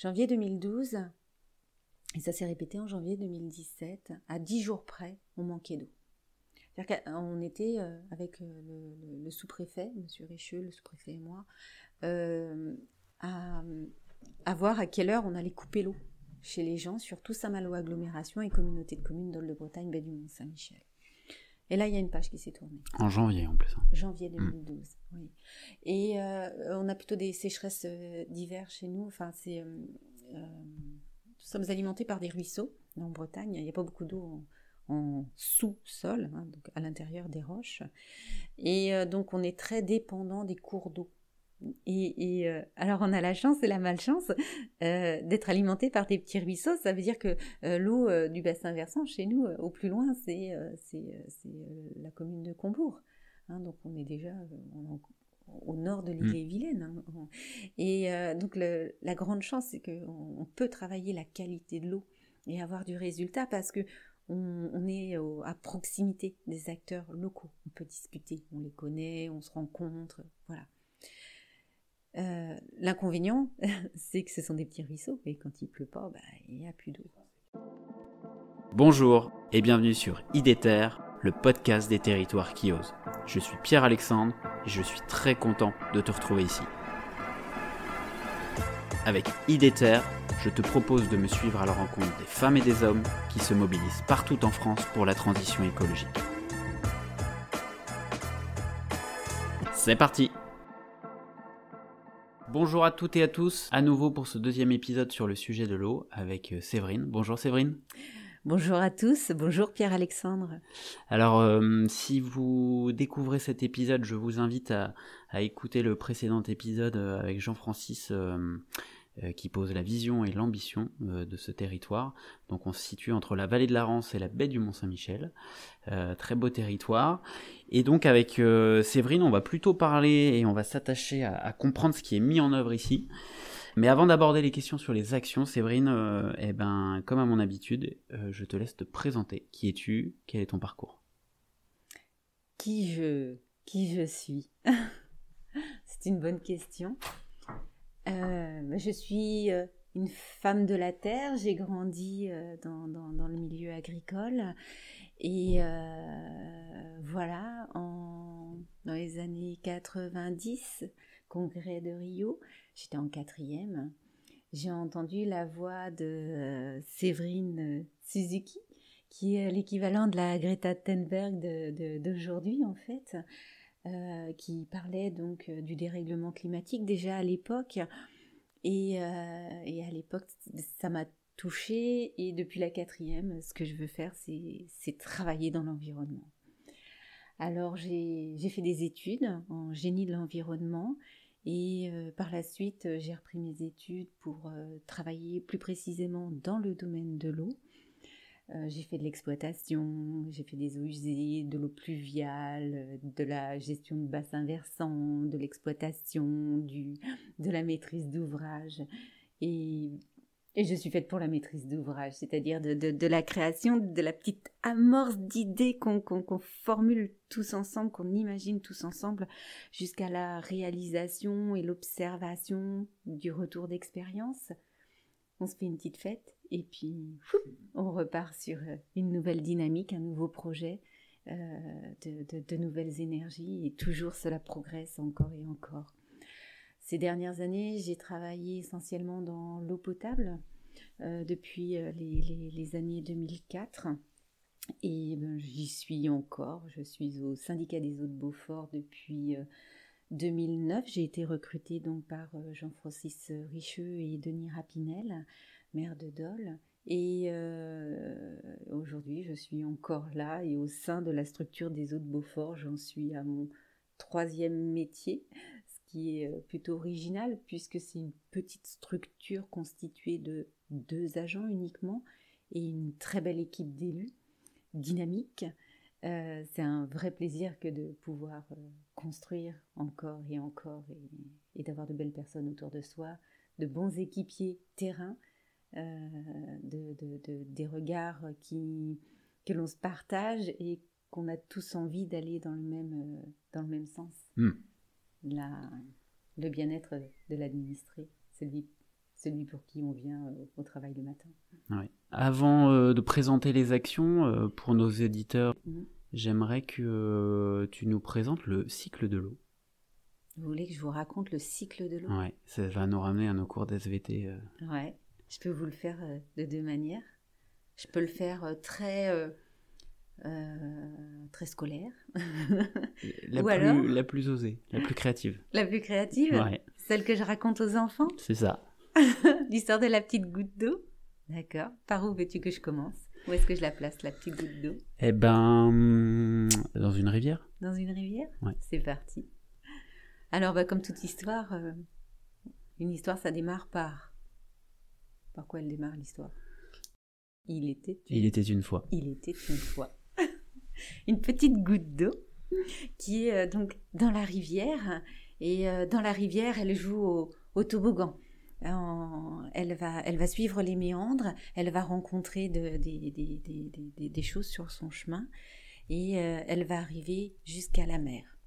Janvier 2012, et ça s'est répété en janvier 2017, à 10 jours près, on manquait d'eau. On était euh, avec euh, le, sous-préfet, M. Richeux, le sous-préfet et moi, euh, à, voir à quelle heure on allait couper l'eau chez les gens, surtout Saint-Malo agglomération et communauté de communes d'Ole-de-Bretagne, Baie du Mont-Saint-Michel. Et là, il y a une page qui s'est tournée. En janvier, en plus. Hein. Janvier 2012, oui. Et on a plutôt des sécheresses d'hiver chez nous. Enfin, c'est nous sommes alimentés par des ruisseaux en Bretagne. Il n'y a pas beaucoup d'eau en, sous-sol, hein, donc à l'intérieur des roches. Et euh, donc on est très dépendant des cours d'eau. Et, euh, alors on a la chance et la malchance euh, d'être alimenté par des petits ruisseaux. Ça veut dire que l'eau du bassin versant chez nous, au plus loin, c'est la commune de Combourg. Hein. donc on est déjà au nord de l'île et mm. Vilaine. Hein. Et euh, donc la grande chance, c'est qu'on peut travailler la qualité de l'eau et avoir du résultat parce que on, est à proximité des acteurs locaux. On peut discuter, on les connaît, on se rencontre, voilà. Euh, l'inconvénient, c'est que ce sont des petits ruisseaux et quand il pleut pas, bah, il n'y a plus d'eau. Bonjour et bienvenue sur IDETER, le podcast des territoires qui osent. Je suis Pierre-Alexandre et je suis très content de te retrouver ici. Avec IDETER, je te propose de me suivre à la rencontre des femmes et des hommes qui se mobilisent partout en France pour la transition écologique. C'est parti Bonjour à toutes et à tous, à nouveau pour ce deuxième épisode sur le sujet de l'eau avec euh, Séverine. Bonjour Séverine. Bonjour à tous, bonjour Pierre-Alexandre. Alors, euh, si vous découvrez cet épisode, je vous invite à, écouter le précédent épisode euh, avec Jean-Francis euh, qui pose la vision et l'ambition de ce territoire. Donc, on se situe entre la vallée de la Rance et la baie du Mont-Saint-Michel. très beau territoire. Et donc, avec Séverine, on va plutôt parler et on va s'attacher à comprendre ce qui est mis en œuvre ici. Mais avant d'aborder les questions sur les actions, Séverine, euh, eh ben, comme à mon habitude, euh, je te laisse te présenter. Qui es-tu? Quel est ton parcours? Qui je, qui je suis? C'est une bonne question. Euh, je suis une femme de la terre. J'ai grandi dans, dans, le milieu agricole. Et voilà, dans les années 90, congrès de Rio, j'étais en quatrième, j'ai entendu la voix de euh, Séverine Suzuki, qui est l'équivalent de la Greta Thunberg d'aujourd'hui en fait, euh, qui parlait donc euh, du dérèglement climatique déjà à l'époque. Et, et, à l'époque, ça m'a touchée. Et depuis la quatrième, ce que je veux faire, c'est travailler dans l'environnement. Alors j'ai fait des études en génie de l'environnement et euh, par la suite, euh, j'ai repris mes études pour euh, travailler plus précisément dans le domaine de l'eau. J'ai fait de l'exploitation, j'ai fait des eaux usées, de l'eau pluviale, de la gestion de bassins versants, de l'exploitation, de la maîtrise d'ouvrage. Et je suis faite pour la maîtrise d'ouvrage, c'est-à-dire de, la création, de la petite amorce d'idées qu'on formule tous ensemble, qu'on imagine tous ensemble, jusqu'à la réalisation et l'observation du retour d'expérience. On se fait une petite fête et puis on repart sur euh, une nouvelle dynamique, un nouveau projet, euh, de nouvelles énergies et toujours cela progresse encore et encore. Ces dernières années, j'ai travaillé essentiellement dans l'eau potable euh, depuis les, années 2004. Et ben, j'y suis encore. Je suis au syndicat des eaux de Beaufort depuis 2009. Euh, j'ai été recrutée donc par Jean-Francis Richeux et Denis Rapinel, maire de Dole. Et aujourd'hui, je suis encore là et au sein de la structure des eaux de Beaufort, j'en suis à mon troisième métier, qui est euh, plutôt original puisque c'est une petite structure constituée de deux agents uniquement et une très belle équipe d'élus dynamique. Euh, c'est un vrai plaisir que de pouvoir euh, construire encore et encore et, d'avoir de belles personnes autour de soi, de bons équipiers terrain, de, des regards qui, que l'on se partage et qu'on a tous envie d'aller dans le même, dans le même sens. Hmm la, le bien-être de l'administré, celui, celui pour qui on vient euh, au travail le matin. Avant euh, de présenter les actions euh, pour nos éditeurs, Mhm. j'aimerais que tu nous présentes le cycle de l'eau. Vous voulez que je vous raconte le cycle de l'eau? Ouais, ça va nous ramener à nos cours d'SVT. euh. Ouais, je peux vous le faire euh, de deux manières. Je peux le faire euh, très, euh, très scolaire, La, Ou plus, alors la plus osée, la plus créative. la plus créative, Ouais, celle que je raconte aux enfants, c'est ça. l'histoire de la petite goutte d'eau. D'accord. Par où veux-tu que je commence? Où est-ce que je la place, la petite goutte d'eau? Eh ben, hum, dans une rivière Dans une rivière? Ouais. C'est parti. Alors, bah, comme toute histoire, euh, une histoire, ça démarre par... Par quoi elle démarre l'histoire? Il était une Il était une fois. Il était une fois une petite goutte d'eau qui est euh, donc dans la rivière et euh, dans la rivière elle joue au, au toboggan. En- elle, va, elle va suivre les méandres, elle va rencontrer de- des, des- des- des- des- des choses sur son chemin et euh, elle va arriver jusqu'à la mer.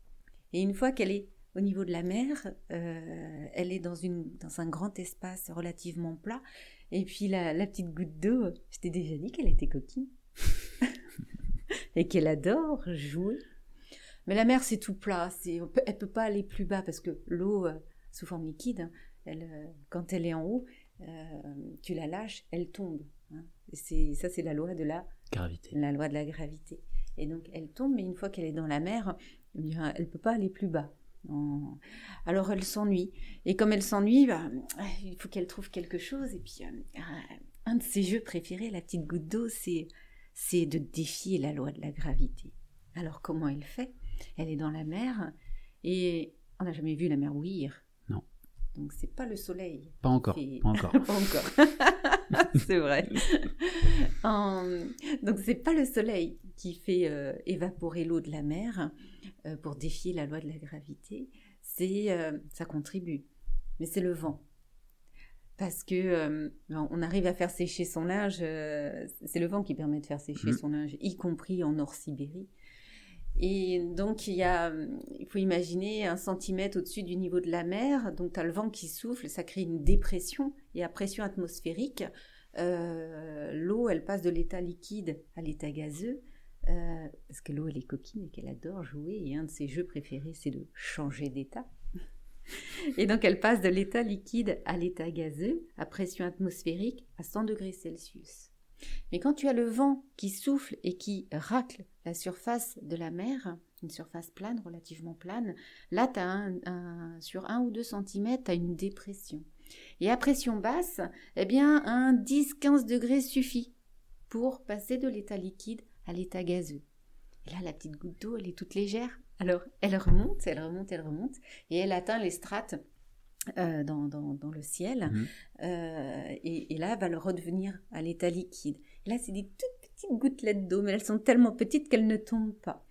Et une fois qu'elle est au niveau de la mer, euh, elle est dans, une, dans un grand espace relativement plat et puis la, la petite goutte d'eau, je t'ai déjà dit qu'elle était coquine. et qu'elle adore jouer. Mais la mer, c'est tout plat. C'est, peut- elle peut pas aller plus bas parce que l'eau, euh, sous forme liquide, hein, elle, euh, quand elle est en haut, euh, tu la lâches, elle tombe. hein. Et c'est, ça, c'est la loi de la, Gravité. la loi de la gravité. Et donc, elle tombe, mais une fois qu'elle est dans la mer, eh elle peut pas aller plus bas. Alors, elle s'ennuie. Et comme elle s'ennuie, bah, il faut qu'elle trouve quelque chose. Et puis, euh, un de ses jeux préférés, la petite goutte d'eau, c'est, c'est de défier la loi de la gravité. Alors, comment elle fait? Elle est dans la mer et on n'a jamais vu la mer bouillir. Non. Donc, c'est pas le soleil Pas encore. fait- Pas encore. pas encore. c'est vrai. Euh, donc c'est pas le soleil qui fait euh, évaporer l'eau de la mer euh, pour défier la loi de la gravité. C'est euh, ça contribue, mais c'est le vent. Parce que on arrive à faire sécher son linge, c'est le vent qui permet de faire sécher Mhm. son linge, y compris en Nord-Sibérie. Et donc, il, y a, il faut imaginer un centimètre au-dessus du niveau de la mer. Donc, tu as le vent qui souffle, ça crée une dépression. Et à pression atmosphérique, euh, l'eau, elle passe de l'état liquide à l'état gazeux. Euh, parce que l'eau, elle est coquine et qu'elle adore jouer. Et un de ses jeux préférés, c'est de changer d'état. Et donc, elle passe de l'état liquide à l'état gazeux, à pression atmosphérique, à 100 degrés Celsius. Mais quand tu as le vent qui souffle et qui racle la surface de la mer, une surface plane, relativement plane, là, as un, un- sur 1 ou 2 cm, tu as une dépression. Et à pression basse, eh bien, un 10-15 degrés suffit pour passer de l'état liquide à l'état gazeux. Et là, la petite goutte d'eau, elle est toute légère. Alors, elle remonte, elle remonte, elle remonte, et elle atteint les strates euh, dans, dans- dans le ciel. Mhm. Euh, et, et là, elle va le redevenir à l'état liquide. Et là, c'est des toutes petites gouttelettes d'eau, mais elles sont tellement petites qu'elles ne tombent pas.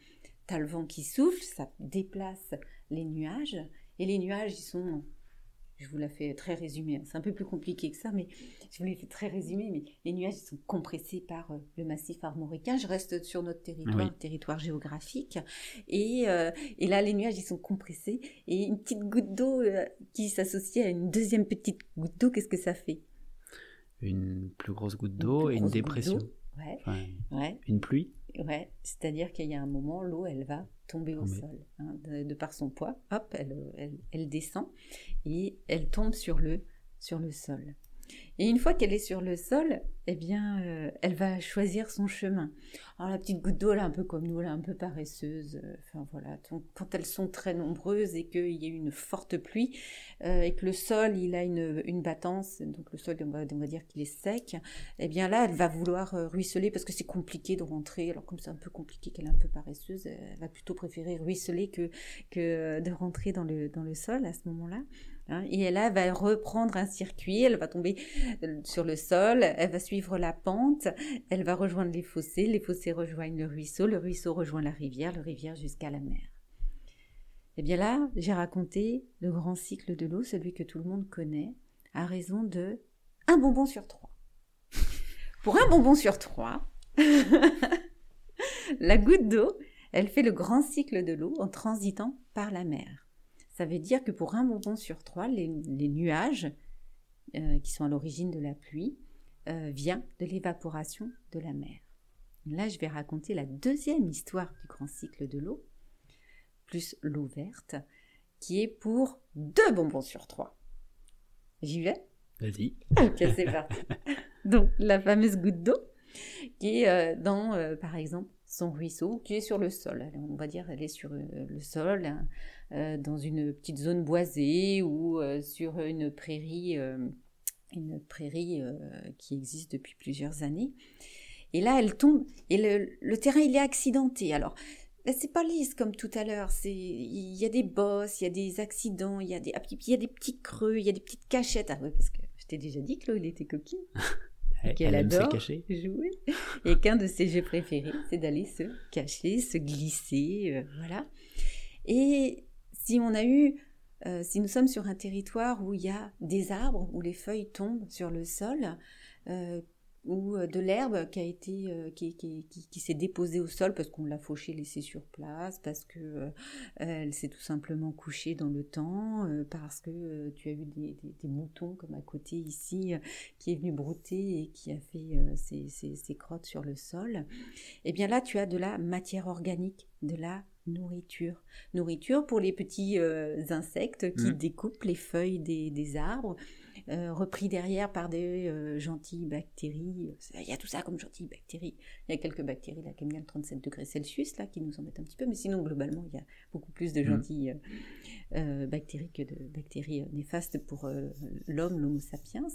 T'as le vent qui souffle, ça déplace les nuages, et les nuages, ils sont... Je vous la fais très résumé, hein, c'est un peu plus compliqué que ça, mais je vous l'ai fait très résumé, mais les nuages sont compressés par euh, le massif armoricain. Je reste sur notre territoire, Oui. territoire géographique, et, euh, et là les nuages ils sont compressés, et une petite goutte d'eau euh, qui s'associe à une deuxième petite goutte d'eau, qu'est-ce que ça fait? Une plus grosse goutte d'eau et une dépression. d'eau. Ouais, Enfin, ouais, une pluie. Ouais. C'est-à-dire qu'il y a un moment, l'eau, elle va tomber au sol. hein, de, de par son poids, hop, elle, elle, elle descend et elle tombe sur le, sur le sol. Et une fois qu'elle est sur le sol, eh bien, euh, elle va choisir son chemin. Alors la petite goutte d'eau, est un peu comme nous, est un peu paresseuse. euh, voilà, donc, quand elles sont très nombreuses et qu'il y a une forte pluie euh, et que le sol, il a une, une battance, donc le sol, on va, on va dire qu'il est sec, eh bien là, elle va vouloir ruisseler parce que c'est compliqué de rentrer. Alors comme c'est un peu compliqué, qu'elle est un peu paresseuse, elle va plutôt préférer ruisseler que, que de rentrer dans le, dans le sol à ce moment-là. Hein. Et là, elle va reprendre un circuit, elle va tomber euh, sur le sol, elle va suivre la pente, elle va rejoindre les fossés, les fossés rejoignent le ruisseau, le ruisseau rejoint la rivière, le rivière jusqu'à la mer. Et bien là, j'ai raconté le grand cycle de l'eau, celui que tout le monde connaît, à raison de un bonbon sur trois. Pour un bonbon sur trois, la goutte d'eau, elle fait le grand cycle de l'eau en transitant par la mer. Ça veut dire que pour un bonbon sur trois, les, les nuages qui sont à l'origine de la pluie, vient de l'évaporation de la mer. Là, je vais raconter la deuxième histoire du grand cycle de l'eau, plus l'eau verte, qui est pour deux bonbons sur trois. J'y vais? Vas-y. Ok, c'est parti. Donc, la fameuse goutte d'eau, qui est euh, dans, euh, par exemple, son ruisseau, qui est sur le sol. On va dire, elle est sur euh, le sol, hein, dans une petite zone boisée ou sur une prairie, une prairie qui existe depuis plusieurs années. Et là, elle tombe, et le, terrain, il est accidenté. Alors, ben, c'est pas lisse comme tout à l'heure. C'est il y a des bosses, il y a des accidents, il y a des il y a des petits creux, il y a des petites cachettes. Ah ouais, parce que je t'ai déjà dit que elle était coquine. qu'elle adore jouer. Et qu'un de ses jeux préférés, c'est d'aller se cacher, se glisser, euh, voilà. Et si on a eu, euh, si nous sommes sur un territoire où il y a des arbres, où les feuilles tombent sur le sol, euh, ou euh, de l'herbe qui a été euh, qui, qui, qui, s'est déposée au sol parce qu'on l'a fauchée laissée sur place parce que euh, elle s'est tout simplement couchée dans le temps parce que tu as eu des, des, moutons comme à côté ici qui est venu brouter et qui a fait ses, ses, crottes sur le sol. Et eh bien là tu as de la matière organique de la nourriture. Nourriture pour les petits insectes qui mmh. découpent les feuilles des, des arbres euh, repris derrière par des euh, gentilles bactéries. Il y a tout ça comme gentilles bactéries. Il y a quelques bactéries là qui aiment bien le 37 degrés Celsius là qui nous embêtent un petit peu, mais sinon globalement il y a beaucoup plus de mmh. gentilles euh, bactéries que de bactéries néfastes pour l'homme, l'homo sapiens.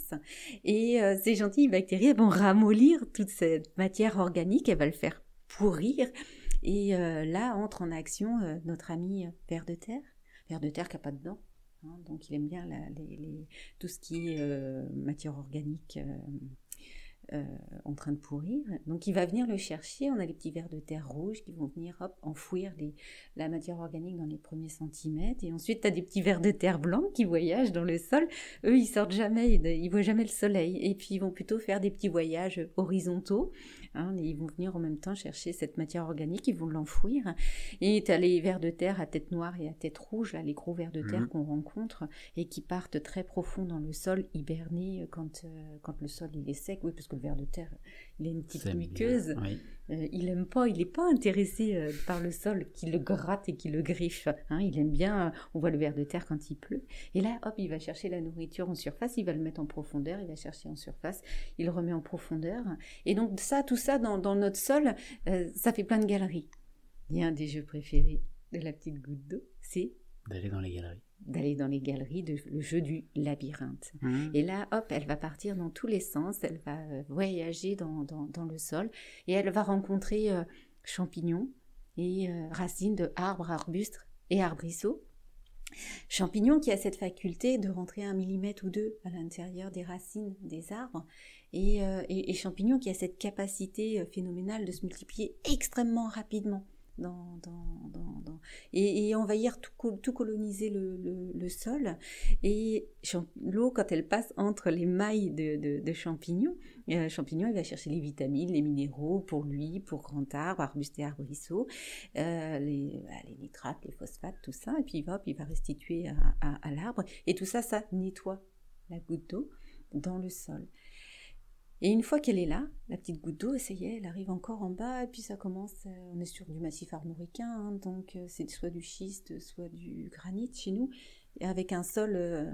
Et ces gentilles bactéries elles vont ramollir toute cette matière organique, elles vont le faire pourrir. Et là entre en action notre ami ver de terre, ver de terre qui n'a pas de dents Hein, donc il aime bien tout ce qui est euh, matière organique euh, euh, en train de pourrir. Donc il va venir le chercher. On a les petits vers de terre rouge qui vont venir hop, enfouir la matière organique dans les premiers centimètres. Et ensuite, tu as des petits vers de terre blancs qui voyagent dans le sol. Eux, ils sortent jamais, ils voient jamais le soleil. Et puis ils vont plutôt faire des petits voyages horizontaux. Hein, ils vont venir en même temps chercher cette matière organique, ils vont l'enfouir. Et tu as les vers de terre à tête noire et à tête rouge, les gros vers de terre mhm. qu'on rencontre et qui partent très profond dans le sol, hibernés quand, euh, quand le sol il est sec. Oui, parce que le ver de terre, il a une petite muqueuse. Euh, il aime pas, il n'est pas intéressé euh, par le sol qui le gratte et qui le griffe. Hein. il aime bien, on voit le ver de terre quand il pleut. Et là, hop, il va chercher la nourriture en surface, il va le mettre en profondeur, il va chercher en surface, il le remet en profondeur. Et donc ça, tout ça dans, notre sol, euh, ça fait plein de galeries. Il y a un des jeux préférés de la petite goutte d'eau, c'est d'aller dans les galeries d'aller dans les galeries, de, le jeu du labyrinthe. Mmh. Et là, hop, elle va partir dans tous les sens, elle va euh, voyager dans, dans, le sol et elle va rencontrer euh, champignons et euh, racines de arbres, arbustes et arbrisseaux. Champignons qui a cette faculté de rentrer un millimètre ou deux à l'intérieur des racines des arbres et, et, et champignons qui a cette capacité phénoménale de se multiplier extrêmement rapidement et, envahir tout, coloniser le, sol. Et l'eau, quand elle passe entre les mailles de, de, champignons, euh, champignon, il va chercher les vitamines, les minéraux pour lui, pour grand arbre, arbuste et arbrisseau, euh, les, bah, les, nitrates, les phosphates, tout ça. Et puis hop, il va restituer à, à l'arbre. Et tout ça, ça nettoie la goutte d'eau dans le sol. Et une fois qu'elle est là, la petite goutte d'eau, ça y est, elle arrive encore en bas, et puis ça commence, euh, on est sur du massif armoricain, hein, donc euh, c'est soit du schiste, soit du granit chez nous, avec un sol, euh,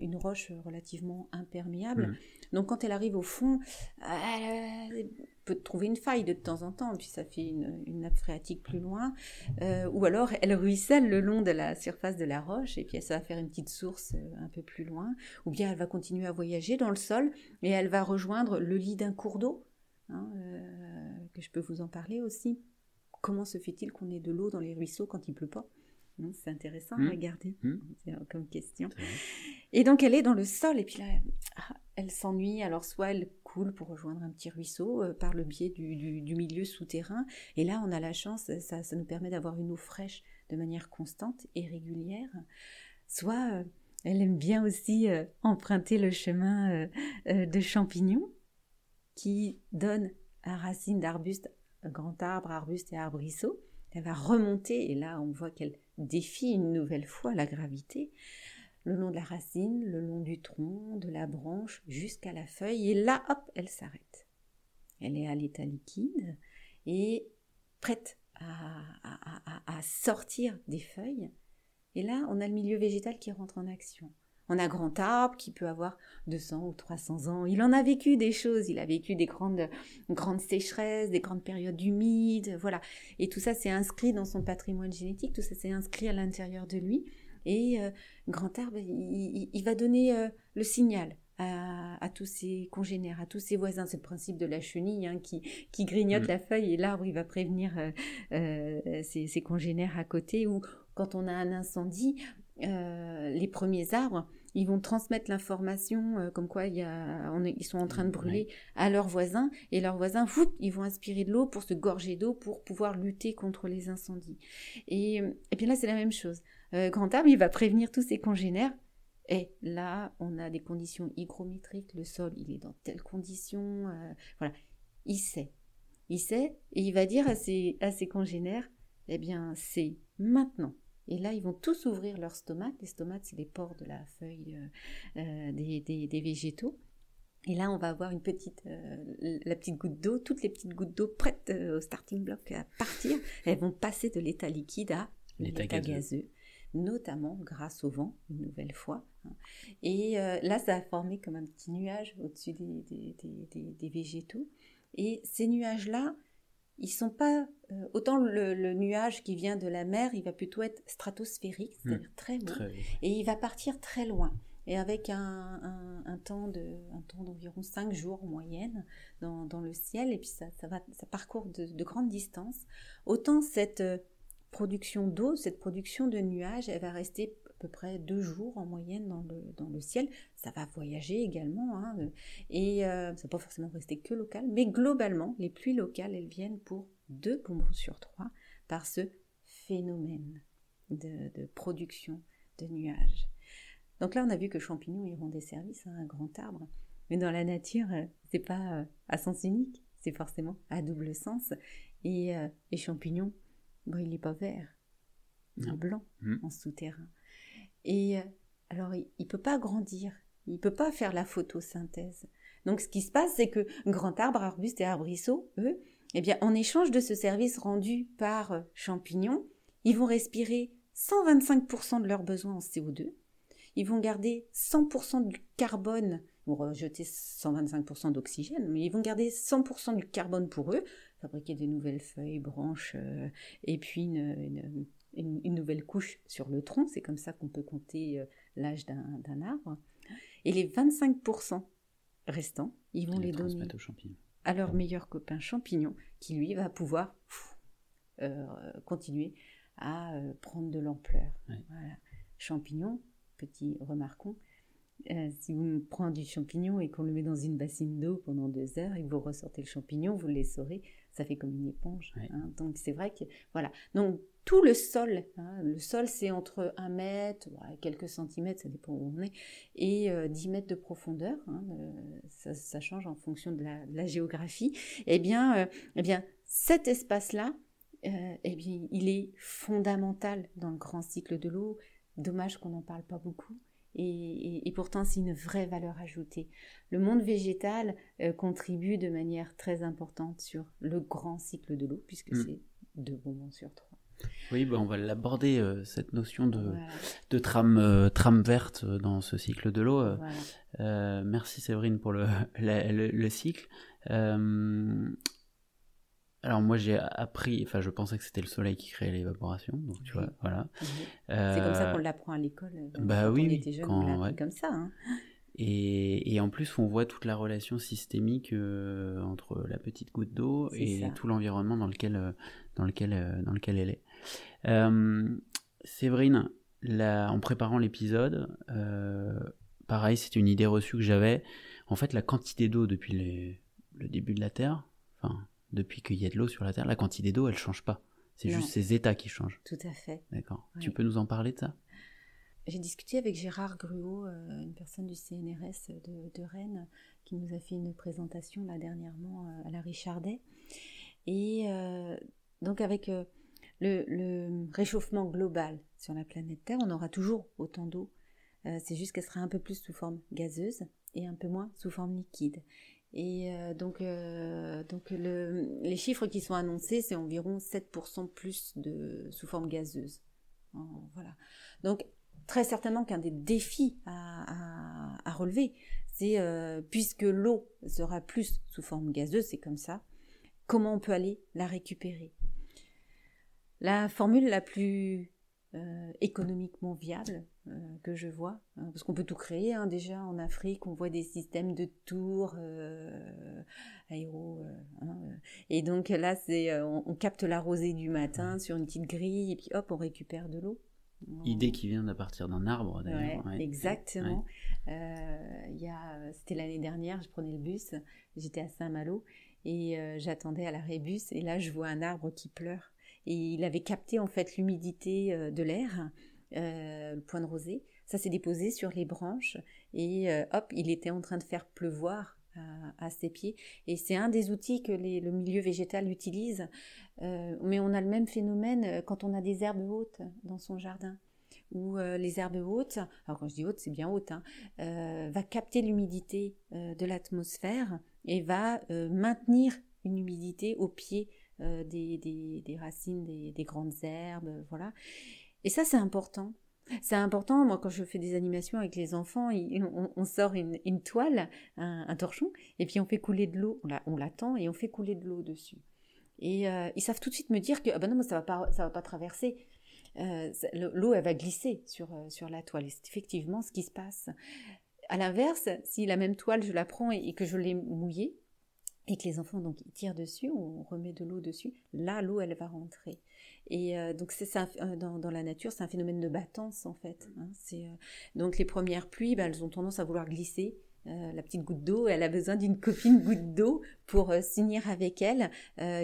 une roche relativement imperméable. Mmh. Donc quand elle arrive au fond, elle peut trouver une faille de temps en temps, puis ça fait une, nappe phréatique plus loin. Euh, ou alors elle ruisselle le long de la surface de la roche, et puis ça va faire une petite source euh, un peu plus loin. Ou bien elle va continuer à voyager dans le sol, et elle va rejoindre le lit d'un cours d'eau, hein, que je peux vous en parler aussi. Comment se fait-il qu'on ait de l'eau dans les ruisseaux quand il pleut pas? C'est intéressant à mmh. regarder mmh. comme question. Et donc elle est dans le sol et puis là, ah, elle s'ennuie. Alors soit elle coule pour rejoindre un petit ruisseau euh, par le biais du, milieu souterrain. Et là, on a la chance, ça, ça nous permet d'avoir une eau fraîche de manière constante et régulière. Soit euh, elle aime bien aussi euh, emprunter le chemin de champignons qui donne à racines d'arbustes, grand arbre, arbuste et arbrisseau. Elle va remonter et là on voit qu'elle défie une nouvelle fois la gravité le long de la racine, le long du tronc, de la branche, jusqu'à la feuille. Et là, hop, elle s'arrête. Elle est à l'état liquide et prête à, sortir des feuilles. Et là, on a le milieu végétal qui rentre en action. On a grand arbre qui peut avoir 200 ou 300 ans. Il en a vécu des choses. Il a vécu des grandes, grandes sécheresses, des grandes périodes humides, voilà. Et tout ça, c'est inscrit dans son patrimoine génétique. Tout ça, c'est inscrit à l'intérieur de lui. Et euh, grand arbre, il, va donner euh, le signal à, tous ses congénères, à tous ses voisins. C'est le principe de la chenille hein, qui, qui, grignote mm. la feuille et l'arbre, il va prévenir euh, ses, congénères à côté. Ou quand on a un incendie, les premiers arbres, ils vont transmettre l'information comme quoi il y a, ils sont en train de brûler à leurs voisins et leurs voisins, ils vont aspirer de l'eau pour se gorger d'eau pour pouvoir lutter contre les incendies. Et, et bien là, c'est la même chose. Euh, grand arbre, il va prévenir tous ses congénères. Et là, on a des conditions hygrométriques, le sol, il est dans telle condition. Euh, voilà, il sait. Il sait et il va dire à ses, à ses congénères, eh bien, c'est maintenant. Et là, ils vont tous ouvrir leurs stomates. Les stomates, c'est les pores de la feuille euh, des, des, végétaux. Et là, on va avoir une petite, la petite goutte d'eau, toutes les petites gouttes d'eau prêtes au starting block à partir. Elles vont passer de l'état liquide à l'état gazeux notamment grâce au vent, une nouvelle fois. Hein. Et euh, là, ça a formé comme un petit nuage au-dessus des, végétaux. Et ces nuages-là, ils sont pas euh, autant le, nuage qui vient de la mer, il va plutôt être stratosphérique, c'est-à-dire très haut, et il va partir très loin. Et avec un, temps de un temps d'environ 5 jours en moyenne dans, le ciel, et puis ça, ça va ça parcourt de, de grandes distances. Autant cette production d'eau, cette production de nuages, elle va rester peu près deux jours en moyenne dans le, dans le ciel. Ça va voyager également, hein, et euh, ça ne pas forcément rester que local, mais globalement, les pluies locales, elles viennent pour deux bonbons sur trois par ce phénomène de, production de nuages. Donc là, on a vu que champignons, ils rendent des services à un grand arbre. Mais dans la nature, euh, c'est pas euh, à sens unique, c'est forcément à double sens. Et les champignons, il n'est pas vert, il est blanc mm. en souterrain. Et euh, alors, il ne peut pas grandir, il ne peut pas faire la photosynthèse. Donc, ce qui se passe, c'est que grand arbre, arbuste et arbrisseau, eux, eh bien, en échange de ce service rendu par euh, champignons, ils vont respirer 125% de leurs besoins en CO2. Ils vont garder 100% du carbone, vont rejeter 125% d'oxygène, mais ils vont garder 100% du carbone pour eux, fabriquer des nouvelles feuilles, branches, euh, et puis une, nouvelle couche sur le tronc. C'est comme ça qu'on peut compter euh, l'âge d'un arbre. Et les 25% restants, ils vont les, donner à leur meilleur copain champignon, qui lui va pouvoir euh, continuer à prendre de l'ampleur. Voilà. Champignon, petit remarquons, si vous prenez du champignon et qu'on le met dans une bassine d'eau pendant deux heures et que vous ressortez le champignon, vous le saurez, ça fait comme une éponge. Hein. Donc c'est vrai que voilà. Donc tout le sol, hein, le sol c'est entre 1 mètre, quelques centimètres, ça dépend où on est, et 10 euh, mètres de profondeur. Hein, euh, ça, change en fonction de la, géographie. Eh bien, euh, eh bien cet espace-là, eh bien, il est fondamental dans le grand cycle de l'eau. Dommage qu'on n'en parle pas beaucoup. Et, pourtant, c'est une vraie valeur ajoutée. Le monde végétal euh, contribue de manière très importante sur le grand cycle de l'eau, puisque mm. c'est deux bonbons sur trois. Oui, ben on va l'aborder, euh, cette notion de, de trame, euh, trame verte dans ce cycle de l'eau. merci Séverine pour le, le, le cycle. Alors moi j'ai appris, enfin je pensais que c'était le soleil qui créait l'évaporation, donc tu vois, voilà. C'est comme ça qu'on l'apprend à l'école. Euh, bah oui, on était jeune, on comme ça. Hein. Et, et, en plus on voit toute la relation systémique euh, entre la petite goutte d'eau et tout l'environnement dans lequel, euh, dans, lequel, dans lequel elle est. Séverine, là, en préparant l'épisode, pareil c'est une idée reçue que j'avais. En fait la quantité d'eau depuis le début de la Terre, enfin depuis qu'il y a de l'eau sur la Terre, la quantité d'eau, elle change pas. C'est juste ces états qui changent. Tout à fait. D'accord. Tu peux nous en parler de ça? J'ai discuté avec Gérard Gruot, euh, une personne du CNRS de, Rennes, qui nous a fait une présentation là dernièrement euh, à la Richardet. Et euh, donc avec le, le, réchauffement global sur la planète Terre, on aura toujours autant d'eau c'est juste qu'elle sera un peu plus sous forme gazeuse et un peu moins sous forme liquide. Et donc, donc les chiffres qui sont annoncés, c'est environ 7% plus de sous forme gazeuse. Voilà. Donc très certainement qu'un des défis à, relever, c'est euh, puisque l'eau sera plus sous forme gazeuse, c'est comme ça, comment on peut aller la récupérer? La formule la plus euh, économiquement viable euh, que je vois, hein, parce qu'on peut tout créer, hein, déjà en Afrique, on voit des systèmes de tours aéro, hein, et donc là, c'est on, on capte la rosée du matin sur une petite grille, et puis hop, on récupère de l'eau. Idée qui vient à partir d'un arbre d'ailleurs. exactement. Euh, c'était l'année dernière, je prenais le bus, j'étais à Saint-Malo et euh, j'attendais à l'arrêt bus et là je vois un arbre qui pleure. Et il avait capté en fait l'humidité euh, de l'air, le point de rosée. Ça s'est déposé sur les branches et hop, il était en train de faire pleuvoir à, ses pieds. Et c'est un des outils que le milieu végétal utilise. mais on a le même phénomène quand on a des herbes hautes dans son jardin où euh, les herbes hautes, alors quand je dis hautes, c'est bien haute, hein, euh, va capter l'humidité euh, de l'atmosphère et va maintenir une humidité au pied des, racines des, grandes herbes, voilà. Et ça, c'est important. C'est important, moi, quand je fais des animations avec les enfants, on, sort une, toile, un, torchon, et puis on fait couler de l'eau, on l'attend et on fait couler de l'eau dessus. Et ils savent tout de suite me dire que ah ben non, ça va pas, ça va pas traverser. Euh, l'eau elle va glisser sur, euh, sur la toile. c'est effectivement ce qui se passe. À l'inverse, si la même toile je la prends et, que je l'ai mouillée et que les enfants donc tirent dessus, on remet de l'eau dessus, là l'eau elle va rentrer. Et euh, donc c'est ça dans, dans, la nature, c'est un phénomène de battance en fait. Hein. c'est donc les premières pluies, bah, elles ont tendance à vouloir glisser. la petite goutte d'eau, elle a besoin d'une copine goutte d'eau pour s'unir avec elle,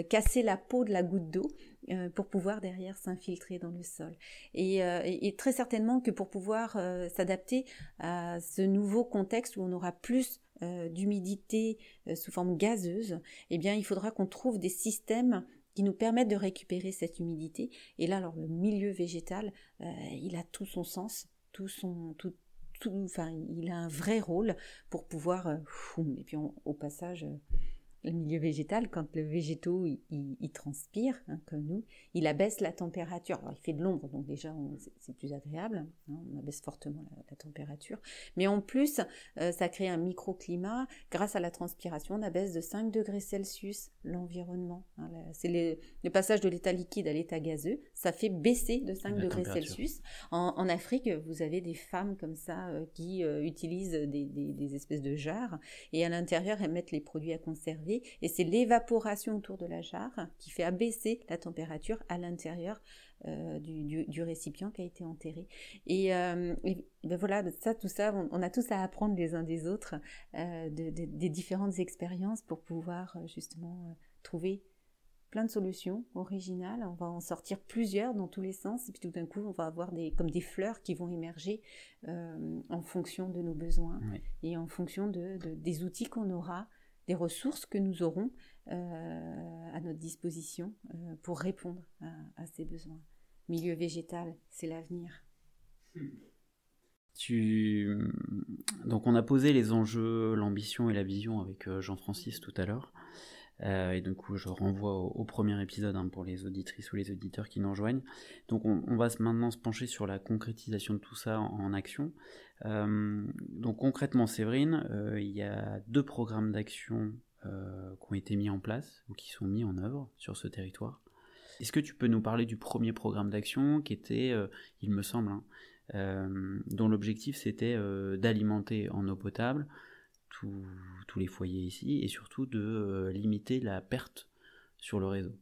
casser la peau de la goutte d'eau euh, pour pouvoir derrière s'infiltrer dans le sol. Et, euh, très certainement que pour pouvoir euh, s'adapter à ce nouveau contexte où on aura plus d'humidité sous forme gazeuse, eh bien il faudra qu'on trouve des systèmes qui nous permettent de récupérer cette humidité. Et là, alors le milieu végétal, il a tout son sens, tout son, tout, enfin, il a un vrai rôle pour pouvoir, et puis au passage, le milieu végétal, quand le végétaux il, transpire, hein, comme nous, il abaisse la température. Alors il fait de l'ombre, donc déjà c'est plus agréable, hein, on abaisse fortement la, température. Mais en plus, euh, ça crée un microclimat. Grâce à la transpiration, on abaisse de 5 degrés Celsius l'environnement. Hein, c'est le passage de l'état liquide à l'état gazeux, ça fait baisser de 5 degrés Celsius. En, Afrique, vous avez des femmes comme ça euh, qui euh, utilisent des, des espèces de jarres et à l'intérieur elles mettent les produits à conserver et c'est l'évaporation autour de la jarre qui fait abaisser la température à l'intérieur euh, du, récipient qui a été enterré. Et, euh, ben voilà, ça, tout ça, on, a tous à apprendre les uns des autres euh, des différentes expériences pour pouvoir justement trouver plein de solutions originales. On va en sortir plusieurs dans tous les sens, et puis tout d'un coup, on va avoir des, comme des fleurs qui vont émerger en fonction de nos besoins et en fonction de, des outils qu'on aura des ressources que nous aurons euh, à notre disposition euh, pour répondre à, ces besoins. Milieu végétal, c'est l'avenir. Donc on a posé les enjeux, l'ambition et la vision avec euh, Jean-Francis tout à l'heure. Et donc je renvoie au, premier épisode hein, pour les auditrices ou les auditeurs qui nous rejoignent. Donc on, va maintenant se pencher sur la concrétisation de tout ça en action. Euh, donc concrètement, Séverine, euh, il y a deux programmes d'action euh, qui ont été mis en place ou qui sont mis en œuvre sur ce territoire. Est-ce que tu peux nous parler du premier programme d'action qui était, il me semble, hein, dont l'objectif c'était d'alimenter en eau potable tous les foyers ici et surtout de limiter la perte sur le réseau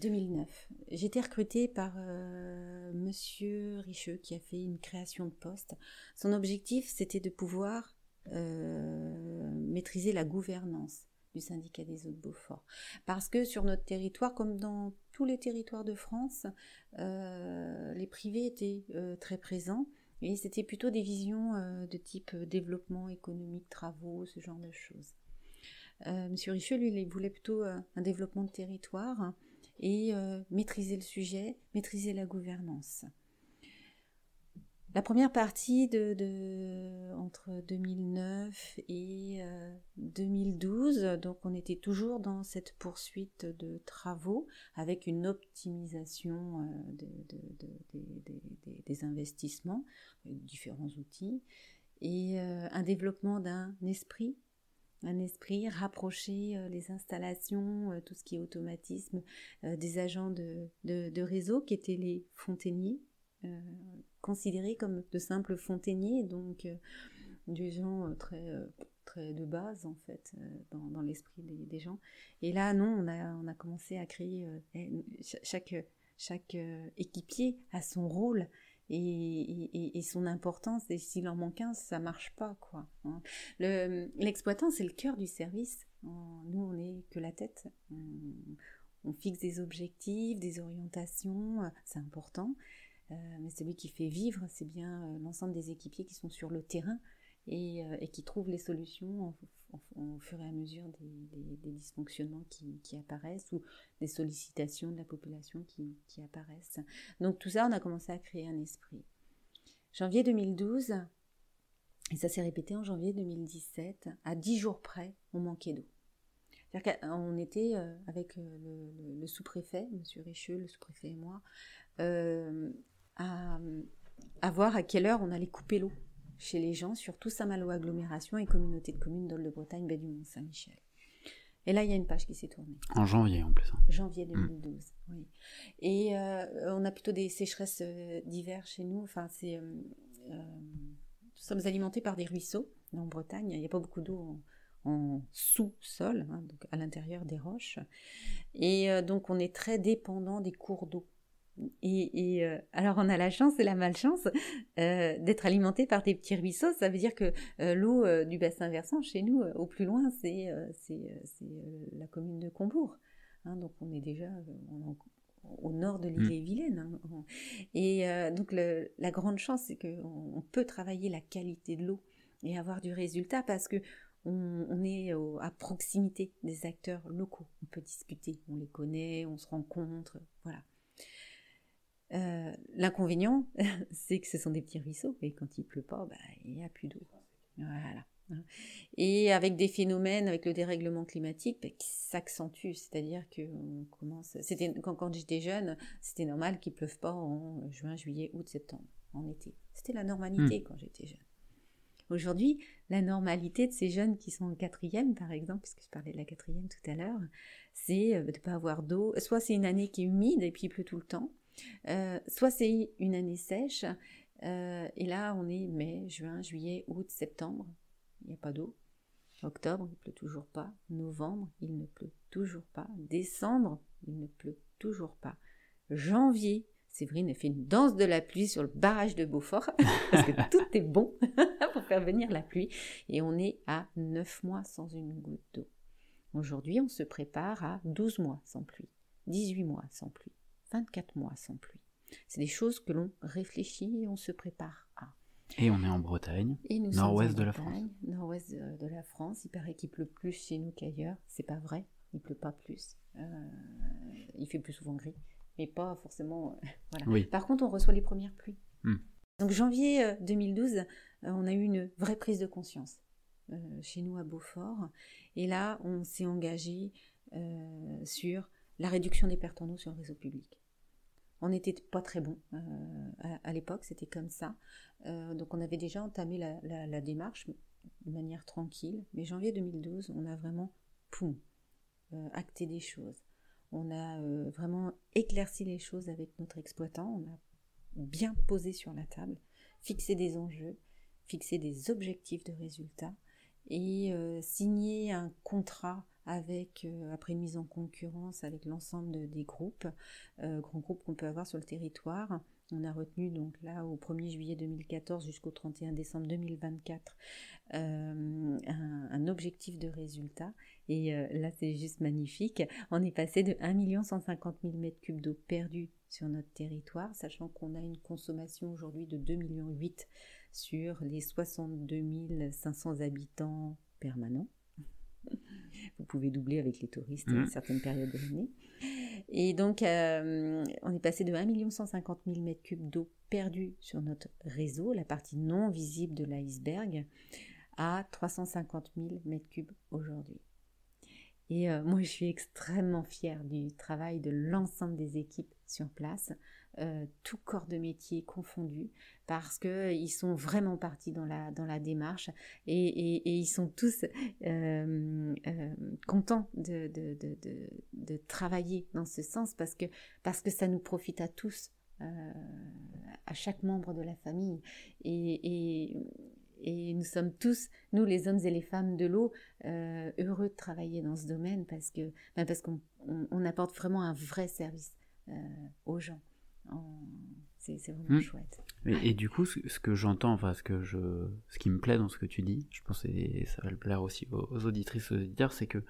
2009. J'ai été recrutée par euh, Monsieur Richeux qui a fait une création de poste. Son objectif, c'était de pouvoir euh, maîtriser la gouvernance du syndicat des eaux de Beaufort. Parce que sur notre territoire, comme dans tous les territoires de France, euh, les privés étaient très présents. C'était plutôt des visions de type développement économique, travaux, ce genre de choses. Monsieur Richeux, lui, il voulait plutôt un développement de territoire et euh, maîtriser le sujet, maîtriser la gouvernance. La première partie de, entre 2009 et 2012, euh, donc on était toujours dans cette poursuite de travaux avec une optimisation euh, des investissements, différents outils, et euh, un développement d'un esprit un esprit, rapprocher les installations, tout ce qui est automatisme des agents de, réseau qui étaient les fontainiers, considérés comme de simples fontainiers, donc euh, des gens euh, très, euh, très de base en fait dans, l'esprit des, gens. Et là, non, on a, on a commencé à créer chaque, chaque équipier a son rôle. Et, son importance et s'il en manque un ça marche pas quoi hein. l'exploitant c'est le cœur du service nous on n'est que la tête on fixe des objectifs des orientations c'est important mais celui qui fait vivre, c'est bien euh, l'ensemble des équipiers qui sont sur le terrain et, euh, qui trouvent les solutions au fur et à mesure des, dysfonctionnements qui, apparaissent ou des sollicitations de la population qui, apparaissent. Donc tout ça, on a commencé à créer un esprit. Janvier 2012, et ça s'est répété en janvier 2017, à 10 jours près, on manquait d'eau. On était avec le, sous-préfet, M. Richeux, le sous-préfet et moi, à, voir à quelle heure on allait couper l'eau chez les gens, surtout Saint-Malo agglomération et communauté de communes d'Ol-de-Bretagne, Baie du Mont-Saint-Michel. Et là, il y a une page qui s'est tournée. En janvier, en plus. Hein. Janvier 2012, mm. oui. Et euh, on a plutôt des sécheresses euh, d'hiver chez nous. Enfin, c'est, euh, nous sommes alimentés par des ruisseaux en Bretagne. Il n'y a pas beaucoup d'eau en, sous-sol, hein, donc à l'intérieur des roches. Et donc, on est très dépendant des cours d'eau. Et, euh, alors on a la chance et la malchance euh, d'être alimenté par des petits ruisseaux. Ça veut dire que euh, l'eau du bassin versant chez nous, au plus loin, c'est la commune de Combourg. Hein, donc on est déjà au nord de l'île et mmh. Vilaine. Hein. Et donc la grande chance, c'est qu'on peut travailler la qualité de l'eau et avoir du résultat parce que on, est à proximité des acteurs locaux. On peut discuter, on les connaît, on se rencontre, voilà. Euh, l'inconvénient, c'est que ce sont des petits ruisseaux et quand il pleut pas, bah, il n'y a plus d'eau. Voilà. Et avec des phénomènes, avec le dérèglement climatique, bah, qui s'accentuent, c'est-à-dire que commence. C'était quand, quand j'étais jeune, c'était normal qu'il pleuve pas en juin, juillet, août, septembre, en été. C'était la normalité hmm. quand j'étais jeune. Aujourd'hui, la normalité de ces jeunes qui sont en quatrième, par exemple, puisque je parlais de la quatrième tout à l'heure, c'est euh, de ne pas avoir d'eau. Soit c'est une année qui est humide et puis il pleut tout le temps, euh, soit c'est une année sèche, euh, et là on est mai, juin, juillet, août, septembre, il n'y a pas d'eau. Octobre, il ne pleut toujours pas. Novembre, il ne pleut toujours pas. Décembre, il ne pleut toujours pas. Janvier, Séverine fait une danse de la pluie sur le barrage de Beaufort, parce que tout est bon pour faire venir la pluie. Et on est à 9 mois sans une goutte d'eau. Aujourd'hui, on se prépare à 12 mois sans pluie, 18 mois sans pluie. 24 mois sans pluie. C'est des choses que l'on réfléchit et on se prépare à. Et on est en Bretagne, nord-ouest de la France. Nord-ouest de, la France. Il paraît qu'il pleut plus chez nous qu'ailleurs. C'est pas vrai. Il pleut pas plus. Euh, il fait plus souvent gris, mais pas forcément. Euh, voilà. Par contre, on reçoit les premières pluies. Hmm. Donc janvier 2012, euh, on a eu une vraie prise de conscience chez nous à Beaufort. Et là, on s'est engagé sur la réduction des pertes en eau sur le réseau public. On n'était pas très bon euh, à, l'époque, c'était comme ça. Euh, donc on avait déjà entamé la, démarche de manière tranquille. Mais janvier 2012, on a vraiment, euh, acté des choses. On a vraiment éclairci les choses avec notre exploitant. On a bien posé sur la table, fixé des enjeux, fixé des objectifs de résultats et signé un contrat avec, euh, après une mise en concurrence avec l'ensemble des groupes, euh, grands groupes qu'on peut avoir sur le territoire. On a retenu donc là au 1er juillet 2014 jusqu'au 31 décembre 2024 euh, un, objectif de résultat. Et là c'est juste magnifique. On est passé de 1 150 000 m3 d'eau perdue sur notre territoire, sachant qu'on a une consommation aujourd'hui de 2 millions 8 sur les 62 500 habitants permanents. Vous pouvez doubler avec les touristes à mmh. certaines périodes de l'année. Et donc, euh, on est passé de 1 150 000 m3 d'eau perdue sur notre réseau, la partie non visible de l'iceberg, à 350 000 m3 aujourd'hui. Et euh, moi, je suis extrêmement fière du travail de l'ensemble des équipes sur place, euh, tout corps de métier confondu, parce qu'ils sont vraiment partis dans la, dans la démarche et, ils sont tous euh, contents de, de, travailler dans ce sens parce que, parce que ça nous profite à tous. à chaque membre de la famille et, et nous sommes tous, nous les hommes et les femmes de l'eau, euh, heureux de travailler dans ce domaine parce que ben parce qu'on on, apporte vraiment un vrai service euh, aux gens. C'est vraiment hmm. chouette. Et, du coup, ce, que j'entends, enfin ce que je, ce qui me plaît dans ce que tu dis, je pense que ça va le plaire aussi aux, auditrices, aux auditeurs, c'est que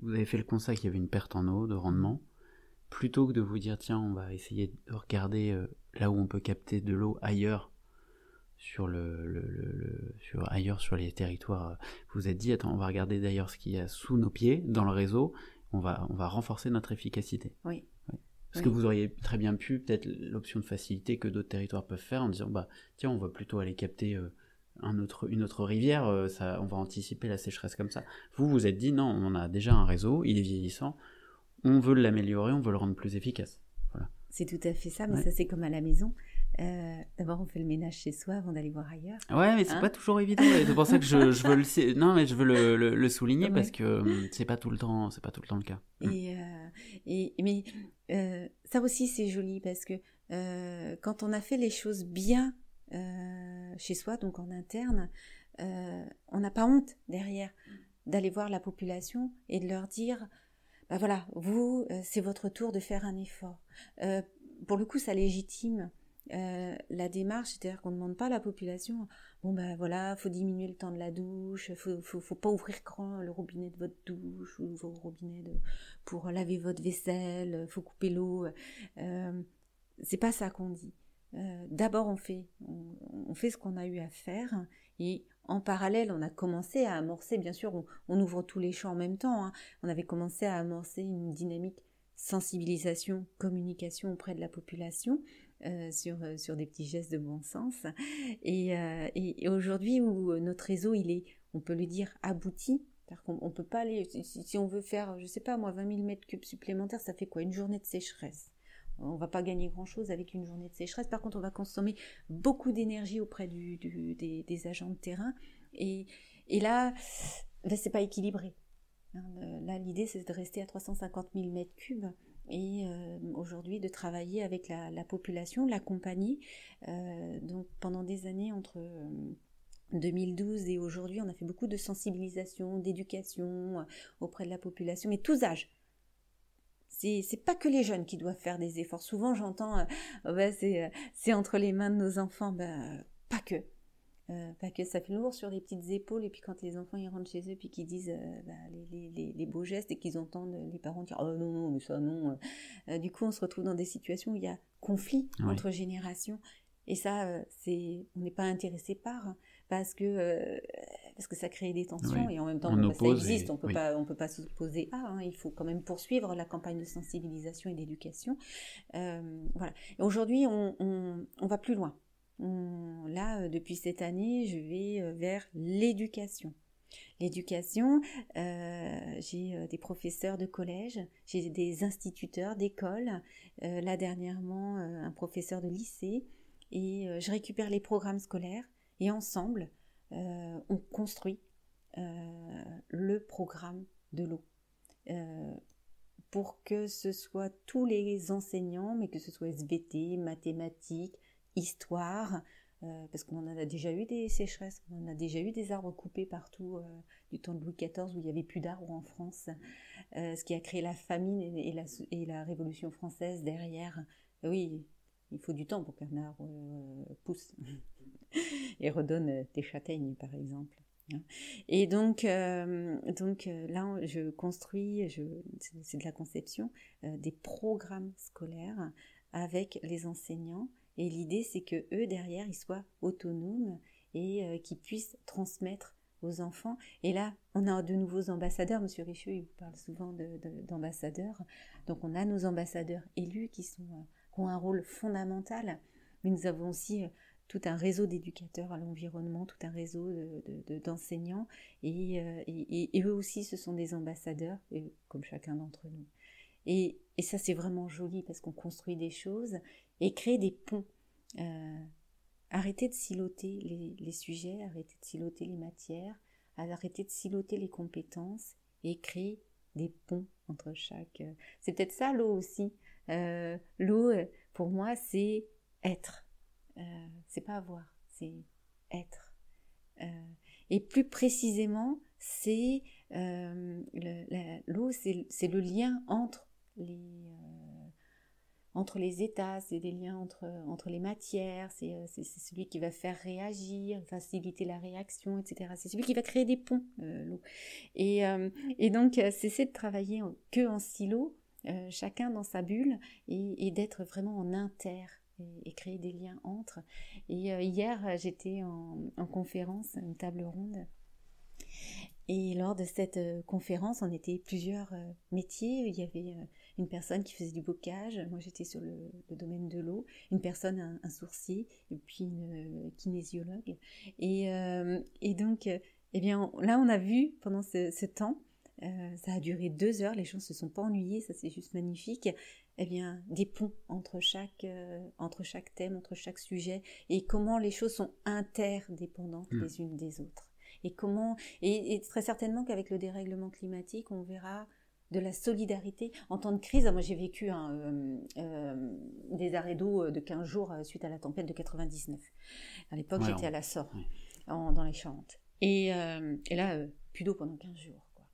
vous avez fait le constat qu'il y avait une perte en eau, de rendement, plutôt que de vous dire tiens, on va essayer de regarder euh, là où on peut capter de l'eau ailleurs sur le, le, sur ailleurs sur les territoires. Vous vous êtes dit attends, on va regarder d'ailleurs ce qu'il y a sous nos pieds dans le réseau. On va on va renforcer notre efficacité. Oui. Parce que vous auriez très bien pu peut-être l'option de facilité que d'autres territoires peuvent faire en disant bah tiens on va plutôt aller capter euh, un autre, une autre rivière, euh, ça, on va anticiper la sécheresse comme ça. Vous vous êtes dit non, on a déjà un réseau, il est vieillissant, on veut l'améliorer, on veut le rendre plus efficace. Voilà. C'est tout à fait ça, mais ça c'est comme à la maison. Euh, d'abord, on fait le ménage chez soi avant d'aller voir ailleurs. Ouais, mais c'est hein pas toujours évident. C'est pour ça que je, je, veux le, non, mais je veux le, le, souligner parce que hum, c'est pas tout le temps, c'est pas tout le temps le cas. Hum. Et, euh, et mais euh, ça aussi c'est joli parce que quand on a fait les choses bien chez soi, donc en interne, on n'a pas honte derrière d'aller voir la population et de leur dire, bah voilà, vous, c'est votre tour de faire un effort. pour le coup, ça légitime euh, la démarche, c'est-à-dire qu'on ne demande pas à la population, bon ben voilà, faut diminuer le temps de la douche, faut, faut, faut pas ouvrir grand le robinet de votre douche ou vos robinets de, pour laver votre vaisselle, faut couper l'eau. Euh, c'est pas ça qu'on dit. Euh, d'abord on fait, on, fait ce qu'on a eu à faire et en parallèle on a commencé à amorcer, bien sûr on, ouvre tous les champs en même temps, hein. on avait commencé à amorcer une dynamique sensibilisation, communication auprès de la population euh, sur, euh, sur des petits gestes de bon sens. Et, euh, et, aujourd'hui où notre réseau, il est, on peut le dire, abouti, on, on peut pas aller, si, on veut faire, je sais pas moi, 20 000 mètres cubes supplémentaires, ça fait quoi Une journée de sécheresse? On va pas gagner grand chose avec une journée de sécheresse. Par contre, on va consommer beaucoup d'énergie auprès du, des, des, agents de terrain. Et, et là, ben, c'est pas équilibré. Hein, là, l'idée, c'est de rester à 350 000 mètres cubes et euh, aujourd'hui de travailler avec la, population, l'accompagner. Euh, donc pendant des années entre 2012 euh, et aujourd'hui, on a fait beaucoup de sensibilisation, d'éducation auprès de la population, mais tous âges. C'est pas que les jeunes qui doivent faire des efforts. Souvent, j'entends, c'est entre les mains de nos enfants. Ben, pas que. Euh, que ça fait lourd sur les petites épaules et puis quand les enfants ils rentrent chez eux puis qu'ils disent euh, bah, les, les, les, beaux gestes et qu'ils entendent les parents dire oh non non mais ça non euh, du coup on se retrouve dans des situations où il y a conflit entre générations. Et ça c'est on n'est pas intéressé par parce que parce que ça crée des tensions et en même temps bah, ça existe on peut pas on peut pas s'opposer à hein. il faut quand même poursuivre la campagne de sensibilisation et d'éducation. Voilà. Aujourd'hui on, on, on va plus loin là, euh, depuis cette année, je vais euh, vers l'éducation. L'éducation, euh, j'ai des professeurs de collège, j'ai des instituteurs d'école, là dernièrement un professeur de lycée, et je récupère les programmes scolaires et ensemble, on construit le programme de l'eau pour que ce soit tous les enseignants, mais que ce soit SVT, mathématiques, histoire, euh, parce qu'on en a déjà eu des sécheresses, on en a déjà eu des arbres coupés partout euh, du temps de Louis XIV où il n'y avait plus d'arbres en France, euh, ce qui a créé la famine et, la, Révolution française derrière. Oui, il faut du temps pour qu'un arbre pousse et redonne des châtaignes, par exemple. Hein. Et donc, donc là, je construis, je, c'est de la conception, des programmes scolaires avec les enseignants et l'idée, c'est que eux, derrière, ils soient autonomes et euh, qu'ils puissent transmettre aux enfants. Et là, on a de nouveaux ambassadeurs. Monsieur Richeux, il parle souvent d'ambassadeurs. Donc, on a nos ambassadeurs élus qui, sont, qui ont un rôle fondamental. Mais nous avons aussi tout un réseau d'éducateurs à l'environnement, tout un réseau d'enseignants. De, et, et, eux aussi, ce sont des ambassadeurs, comme chacun d'entre nous. Et, ça, c'est vraiment joli parce qu'on construit des choses et crée des ponts. Euh, arrêtez de siloter les, sujets, arrêtez de siloter les matières, arrêtez de siloter les compétences et créer des ponts entre chaque. Euh, c'est peut-être ça l'eau aussi. Euh, l'eau, pour moi, c'est être. c'est pas avoir, c'est être. et plus précisément, c'est l'eau, c'est le lien entre les, euh, entre les états, c'est des liens entre, entre les matières, c'est euh, celui qui va faire réagir, faciliter la réaction, etc. C'est celui qui va créer des ponts, euh, l'eau. Et, et, donc, cesser de travailler que en silo, chacun dans sa bulle, et, d'être vraiment en inter. Et, créer des liens entre. Et hier, j'étais en, en conférence, une table ronde, et lors de cette conférence, on était plusieurs métiers. Il y avait une personne qui faisait du bocage, moi j'étais sur le, domaine de l'eau, une personne, un, sourcier, et puis une euh, kinésiologue. Et, euh, et donc, euh, eh bien, là on a vu pendant ce, temps, ça a duré deux heures, les gens se sont pas ennuyés, ça c'est juste magnifique. Eh bien, des ponts entre chaque, entre chaque thème, entre chaque sujet, et comment les choses sont interdépendantes hmm. les unes des autres. Et comment, et très certainement qu'avec le dérèglement climatique, on verra de la solidarité. En temps de crise, moi j'ai vécu euh, euh, des arrêts d'eau euh, de 15 jours suite à la tempête de 99. À l'époque, j'étais à la Sorre, dans les Charentes. Et, et là, plus d'eau pendant 15 jours, quoi,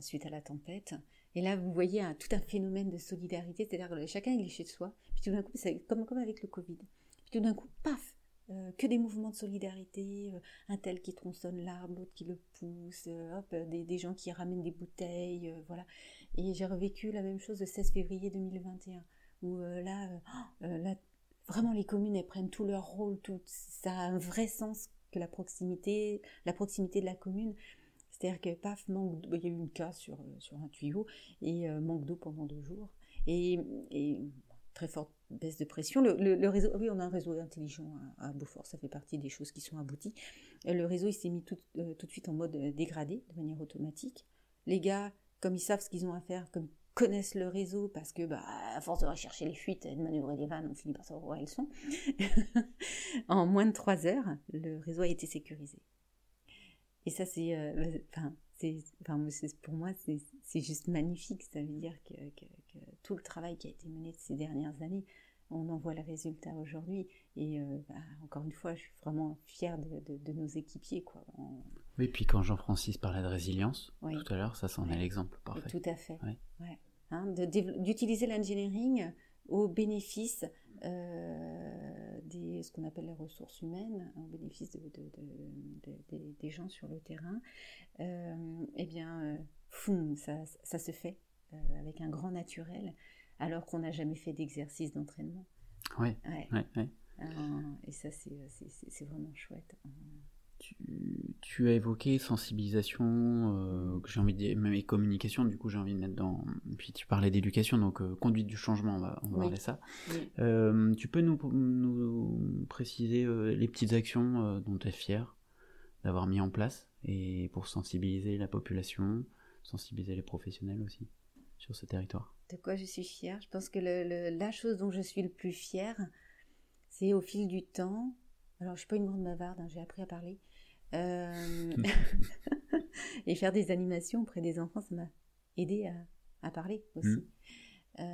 suite à la tempête. Et là, vous voyez un, tout un phénomène de solidarité, c'est-à-dire que chacun il est chez soi. Puis tout d'un coup, c'est comme, comme avec le Covid. Puis tout d'un coup, paf, euh, que des mouvements de solidarité, euh, un tel qui tronçonne l'arbre, l'autre qui le pousse, euh, hop, des, gens qui ramènent des bouteilles, voilà. Et j'ai revécu la même chose le 16 février 2021, où là, là, vraiment les communes, elles prennent tout leur rôle, tout, ça a un vrai sens que la proximité, la proximité de la commune. C'est-à-dire que paf, manque, il y a eu une casse sur, sur un tuyau et manque d'eau pendant deux jours. Et, et très forte baisse de pression. Le, réseau, oui, on a un réseau intelligent à, Beaufort, ça fait partie des choses qui sont abouties. Le réseau, il s'est mis tout, euh, de suite en mode euh, dégradé, de manière automatique. Les gars, comme ils savent ce qu'ils ont à faire, comme ils connaissent le réseau, parce que, bah, à force de rechercher les fuites et de manœuvrer les vannes, on finit par savoir où elles sont. en moins de trois heures, le réseau a été sécurisé. Et ça, c'est, euh, enfin, enfin, pour moi, c'est juste magnifique. Ça veut dire que, tout le travail qui a été mené ces dernières années, on en voit le résultat aujourd'hui. Et euh, bah, encore une fois, je suis vraiment fière de, nos équipiers. Quoi. Oui, puis quand Jean-Francis parlait de résilience tout à l'heure, ça, c'en est l'exemple parfait. Tout à fait. Hein, d'utiliser l'engineering au bénéfice euh, des, ce qu'on appelle les ressources humaines, au bénéfice des gens sur le terrain, euh, eh bien, euh, ça, ça, se fait avec un grand naturel, alors qu'on n'a jamais fait d'exercice d'entraînement. Oui, ouais. et ça, c'est vraiment chouette. Tu, as évoqué sensibilisation, euh, j'ai envie de dire, même communication, du coup j'ai envie de mettre dans. Puis tu parlais d'éducation, donc euh, conduite du changement, on va, on va parler ça. Euh, tu peux nous, nous préciser les petites actions dont tu es fier d'avoir mis en place et pour sensibiliser la population, sensibiliser les professionnels aussi sur ce territoire? De quoi je suis fière? Je pense que la chose dont je suis le plus fière, c'est au fil du temps. Alors, je suis pas une grande bavarde, hein, j'ai appris à parler. Euh, et faire des animations auprès des enfants, ça m'a aidé à, parler aussi. Mm. Euh,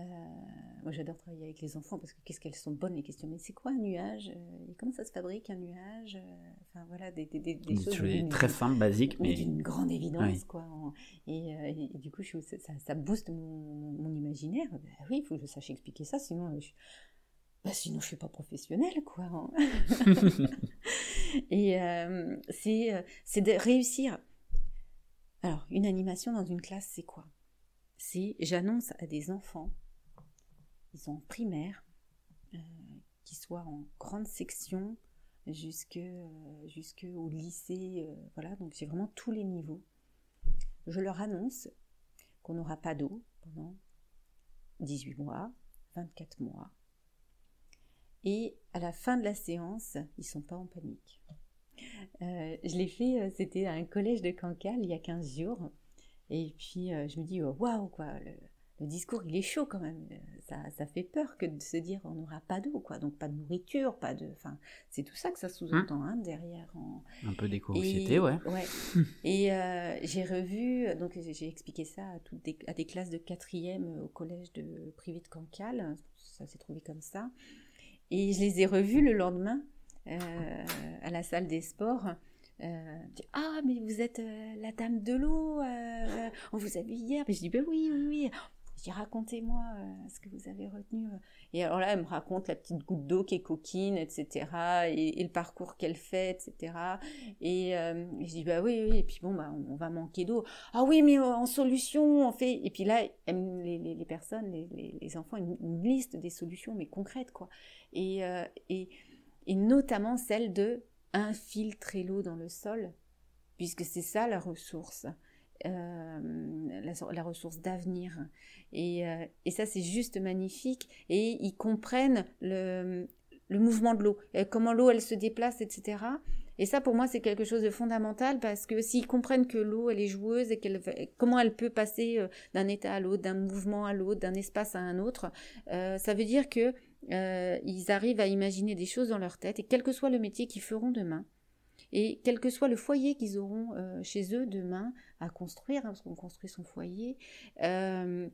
moi, j'adore travailler avec les enfants parce que qu'est-ce qu'elles sont bonnes les questions. Mais c'est quoi un nuage euh, Comment ça se fabrique un nuage Enfin voilà, des, des, des, choses très simples, basiques, mais d'une grande évidence, quoi. Et, du coup, je, ça, ça, booste mon, mon imaginaire. Ben oui, il faut que je sache expliquer ça, sinon je, bah sinon je suis pas professionnelle quoi. Et euh, euh, c'est de réussir. Alors une animation dans une classe c'est quoi? C'est j'annonce à des enfants, ils sont en primaire, euh, qui soient en grande section, jusque, jusqu'au lycée. voilà, donc j'ai vraiment tous les niveaux. Je leur annonce qu'on n'aura pas d'eau pendant 18 mois, 24 mois. Et à la fin de la séance, ils sont pas en panique. Euh, je l'ai fait, euh, c'était à un collège de Cancale il y a 15 jours. Et puis euh, je me dis, waouh, quoi, le, discours il est chaud quand même. Ça, ça, fait peur que de se dire on n'aura pas d'eau, quoi. Donc pas de nourriture, pas de. Enfin, c'est tout ça que ça sous-entend hein, derrière. Un peu d'éco-anxiété, ouais. ouais. Et j'ai revu, donc j'ai expliqué ça à, toutes des, à des classes de quatrième au collège de privé de Cancale. Ça s'est trouvé comme ça. Et je les ai revus le lendemain euh, à la salle des sports. Euh, ah, mais vous êtes euh, la dame de l'eau, on vous a vu hier. Mais je dis, ben oui, oui, oui. Je dis, racontez-moi ce que vous avez retenu. Et alors là, elle me raconte la petite goutte d'eau qui est coquine, etc. Et, le parcours qu'elle fait, etc. Et, je dis, bah oui, oui. Et puis bon, bah, on, va manquer d'eau. Ah oui, mais en solution, on fait. Et puis là, les, les, personnes, les, les enfants, une, une, liste des solutions, mais concrètes, quoi. Et, et et notamment celle de infiltrer l'eau dans le sol, puisque c'est ça la ressource, euh, la, ressource d'avenir. Et, euh, et, ça, c'est juste magnifique. Et ils comprennent le, le mouvement de l'eau, comment l'eau, elle se déplace, etc. Et ça, pour moi, c'est quelque chose de fondamental parce que s'ils comprennent que l'eau, elle est joueuse et qu'elle, comment elle peut passer euh, d'un état à l'autre, d'un mouvement à l'autre, d'un espace à un autre, ça veut dire que euh, ils arrivent à imaginer des choses dans leur tête, et quel que soit le métier qu'ils feront demain, et quel que soit le foyer qu'ils auront euh, chez eux demain à construire, hein, parce qu'on construit son foyer, euh,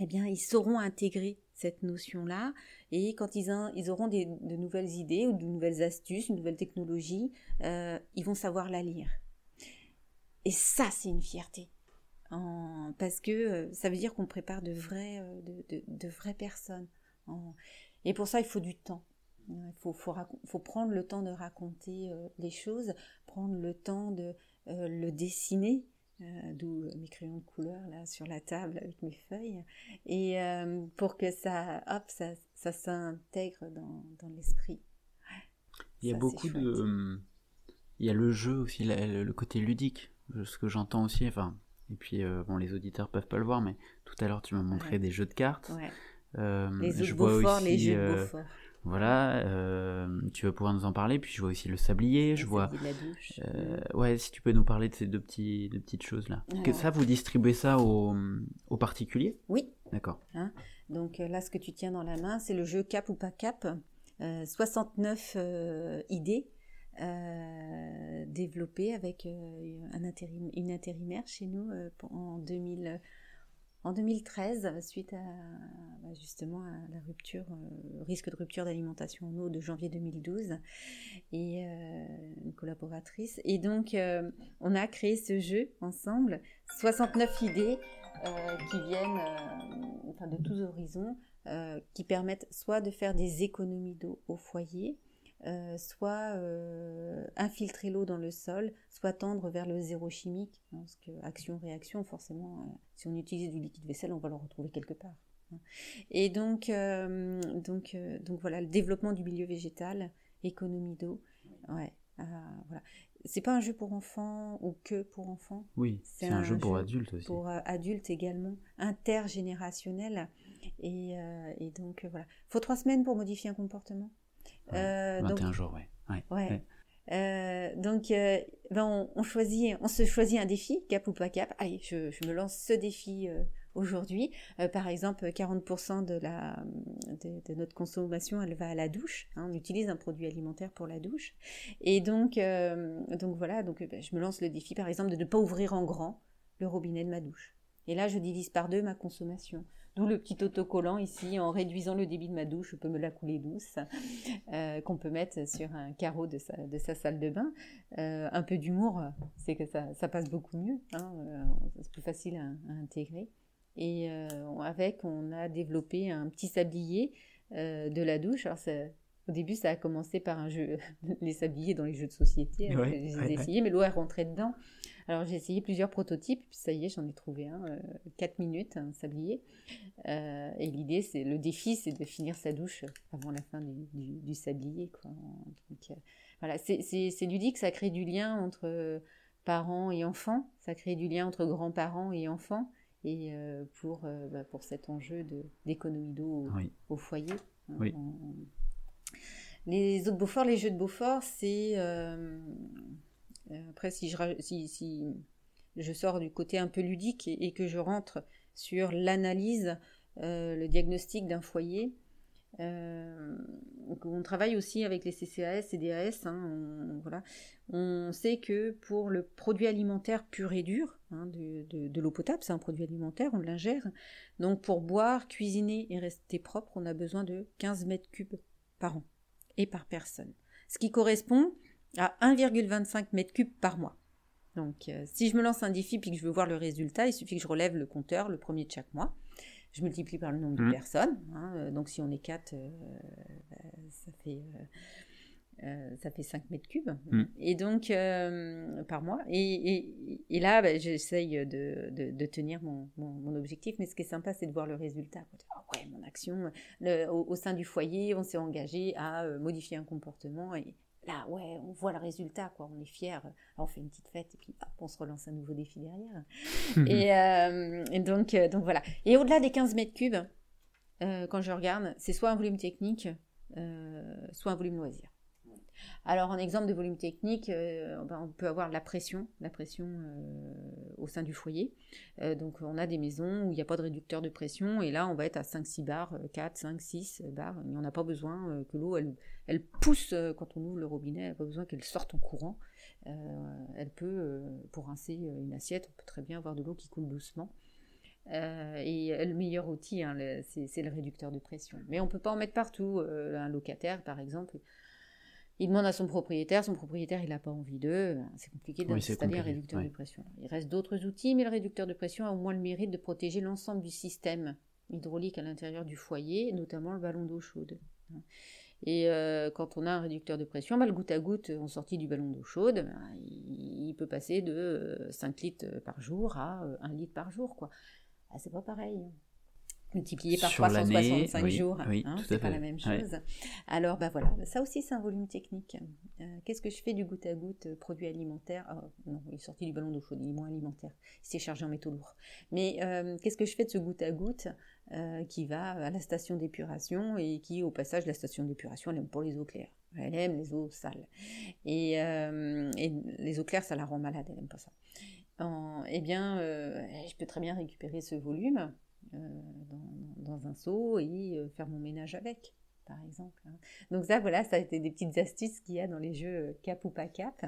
eh bien, ils sauront intégrer cette notion-là, et quand ils, ils auront de nouvelles idées ou de nouvelles astuces, une nouvelle technologie, ils vont savoir la lire. Et ça, c'est une fierté. parce que ça veut dire qu'on prépare de vraies, de, vraies personnes. Et pour ça, il faut du temps. Il faut, faut, prendre le temps de raconter euh, les choses, prendre le temps de euh, le dessiner, euh, d'où mes crayons de couleur là sur la table avec mes feuilles, et pour que ça, hop, ça, ça s'intègre dans, dans l'esprit. il y a beaucoup de, il y a le jeu aussi, le côté ludique, ce que j'entends aussi, enfin, et puis bon, les auditeurs peuvent pas le voir, mais tout à l'heure tu m'as montré des jeux de cartes. Ouais. Euh, les jeux de les jeux de euh, Voilà, euh, tu vas pouvoir nous en parler. Puis je vois aussi le sablier, je vois. La douche. ouais, si tu peux nous parler de ces deux, petits, deux petites choses là. Que ça, vous distribuez ça aux, aux particuliers? Oui. D'accord. Hein? Donc là, ce que tu tiens dans la main, c'est le jeu Cap ou pas Cap. 69 idées développées avec un intérim, une intérimaire chez nous en 2000 en 2013, suite à bah, justement à la rupture, euh, risque de rupture d'alimentation en eau de janvier 2012, et euh, une collaboratrice. Et donc, euh, on a créé ce jeu ensemble, 69 idées qui viennent enfin, de tous horizons, qui permettent soit de faire des économies d'eau au foyer, euh, soit euh, infiltrer l'eau dans le sol, soit tendre vers le zéro chimique, hein, parce que action-réaction, forcément, euh, si on utilise du liquide vaisselle, on va le retrouver quelque part. Hein. Et donc, donc, donc voilà, le développement du milieu végétal, économie d'eau, ouais, voilà. C'est pas un jeu pour enfants ou que pour enfants. Oui, c'est un, jeu pour adultes aussi. Pour adultes également, intergénérationnel. Et, et donc voilà. Faut trois semaines pour modifier un comportement. 21 euh, jours, ouais. ouais. Euh, donc, euh, ben on, choisit, on se choisit un défi, cap ou pas cap. Allez, je, me lance ce défi aujourd'hui. par exemple, 40% de, la, de, notre consommation, elle va à la douche. Hein. on utilise un produit alimentaire pour la douche. Et donc, donc voilà, donc, ben, je me lance le défi, par exemple, de ne pas ouvrir en grand le robinet de ma douche. Et là, je divise par deux ma consommation. D'où le petit autocollant ici, en réduisant le débit de ma douche, je peux me la couler douce, euh, qu'on peut mettre sur un carreau de sa, de sa salle de bain. Euh, un peu d'humour, c'est que ça, ça, passe beaucoup mieux, hein, euh, c'est plus facile à, intégrer. Et avec, on a développé un petit sablier de la douche. Alors, au début, ça a commencé par un jeu, les sabliers dans les jeux de société. j'ai essayé, mais l'eau est rentrée dedans. Alors j'ai essayé plusieurs prototypes, puis ça y est, j'en ai trouvé un, 4 minutes, un sablier. et l'idée, c'est le défi, c'est de finir sa douche avant la fin du, sablier. Quoi. voilà, c'est ludique, ça crée du lien entre parents et enfants, ça crée du lien entre grands-parents et enfants et euh, pour, euh, bah, pour cet enjeu d'économie d'eau au, foyer. Hein, les autres Beaufort, les jeux de Beaufort, c'est... Euh, après, si je, sors du côté un peu ludique et, que je rentre sur l'analyse, le diagnostic d'un foyer, on travaille aussi avec les CCAS et DAS. Hein, on, voilà. on sait que pour le produit alimentaire pur et dur, hein, de, l'eau potable, c'est un produit alimentaire, on l'ingère. Donc pour boire, cuisiner et rester propre, on a besoin de 15 mètres cubes par an et par personne. Ce qui correspond à 1,25 mètres cubes par mois. Donc euh, si je me lance un défi puis que je veux voir le résultat, il suffit que je relève le compteur le premier de chaque mois je multiplie par le nombre de mmh. personnes. Hein, euh, donc si on est 4, euh, bah, ça fait... Euh, ça fait 5 mètres cubes. Mmh. Et donc, par mois. Et, et, là, bah, j'essaye de, de, tenir mon, mon, objectif. Mais ce qui est sympa, c'est de voir le résultat. Ah ouais, mon action. au, au, sein du foyer, on s'est engagé à modifier un comportement. Et, là, ouais, on voit le résultat, quoi. On est fiers. on fait une petite fête et puis hop, on se relance un nouveau défi derrière. Euh, et, donc, euh, donc voilà. Et au-delà des 15 mètres cubes, euh, quand je regarde, c'est soit un volume technique, soit un volume loisir. Alors, en exemple de volume technique, ben, on peut avoir la pression, la pression au sein du foyer. Euh, donc, on a des maisons où il n'y a pas de réducteur de pression, et là, on va être à 5-6 bars, 4, 5, 6 bars. Il n'y en a pas besoin que l'eau, elle, pousse quand on ouvre le robinet, elle n'a pas besoin qu'elle sorte en courant. elle peut, pour rincer une assiette, on peut très bien avoir de l'eau qui coule doucement. et le meilleur outil, hein, c'est le réducteur de pression. Mais on ne peut pas en mettre partout. un locataire, par exemple, il demande à son propriétaire, son propriétaire il n'a pas envie d'eux, c'est compliqué d'installer un réducteur de pression. Il reste d'autres outils, mais le réducteur de pression a au moins le mérite de protéger l'ensemble du système hydraulique à l'intérieur du foyer, notamment le ballon d'eau chaude. Et euh, quand on a un réducteur de pression, bah, le goutte à goutte en sortie du ballon d'eau chaude, bah, il, peut passer de 5 euh, litres par jour à 1 euh, litre par jour. quoi. Ah, c'est pas pareil multiplié par 365 jours, hein, c'est pas la même chose. Alors bah voilà, ça aussi c'est un volume technique. Euh, qu'est-ce que je fais du goutte à goutte euh, produit alimentaire? Oh, Non, il est sorti du ballon d'eau chaude, il est moins alimentaire, il s'est chargé en métaux lourds. Mais euh, qu'est-ce que je fais de ce goutte à goutte qui va à la station d'épuration et qui au passage la station d'épuration elle aime pas les eaux claires, elle aime les eaux sales. Et, et les eaux claires ça la rend malade, elle aime pas ça. eh bien, je peux très bien récupérer ce volume euh, dans, un seau et euh, faire mon ménage avec par exemple. Hein. Donc ça, voilà, ça a été des petites astuces qu'il y a dans les jeux euh, cap ou pas cap.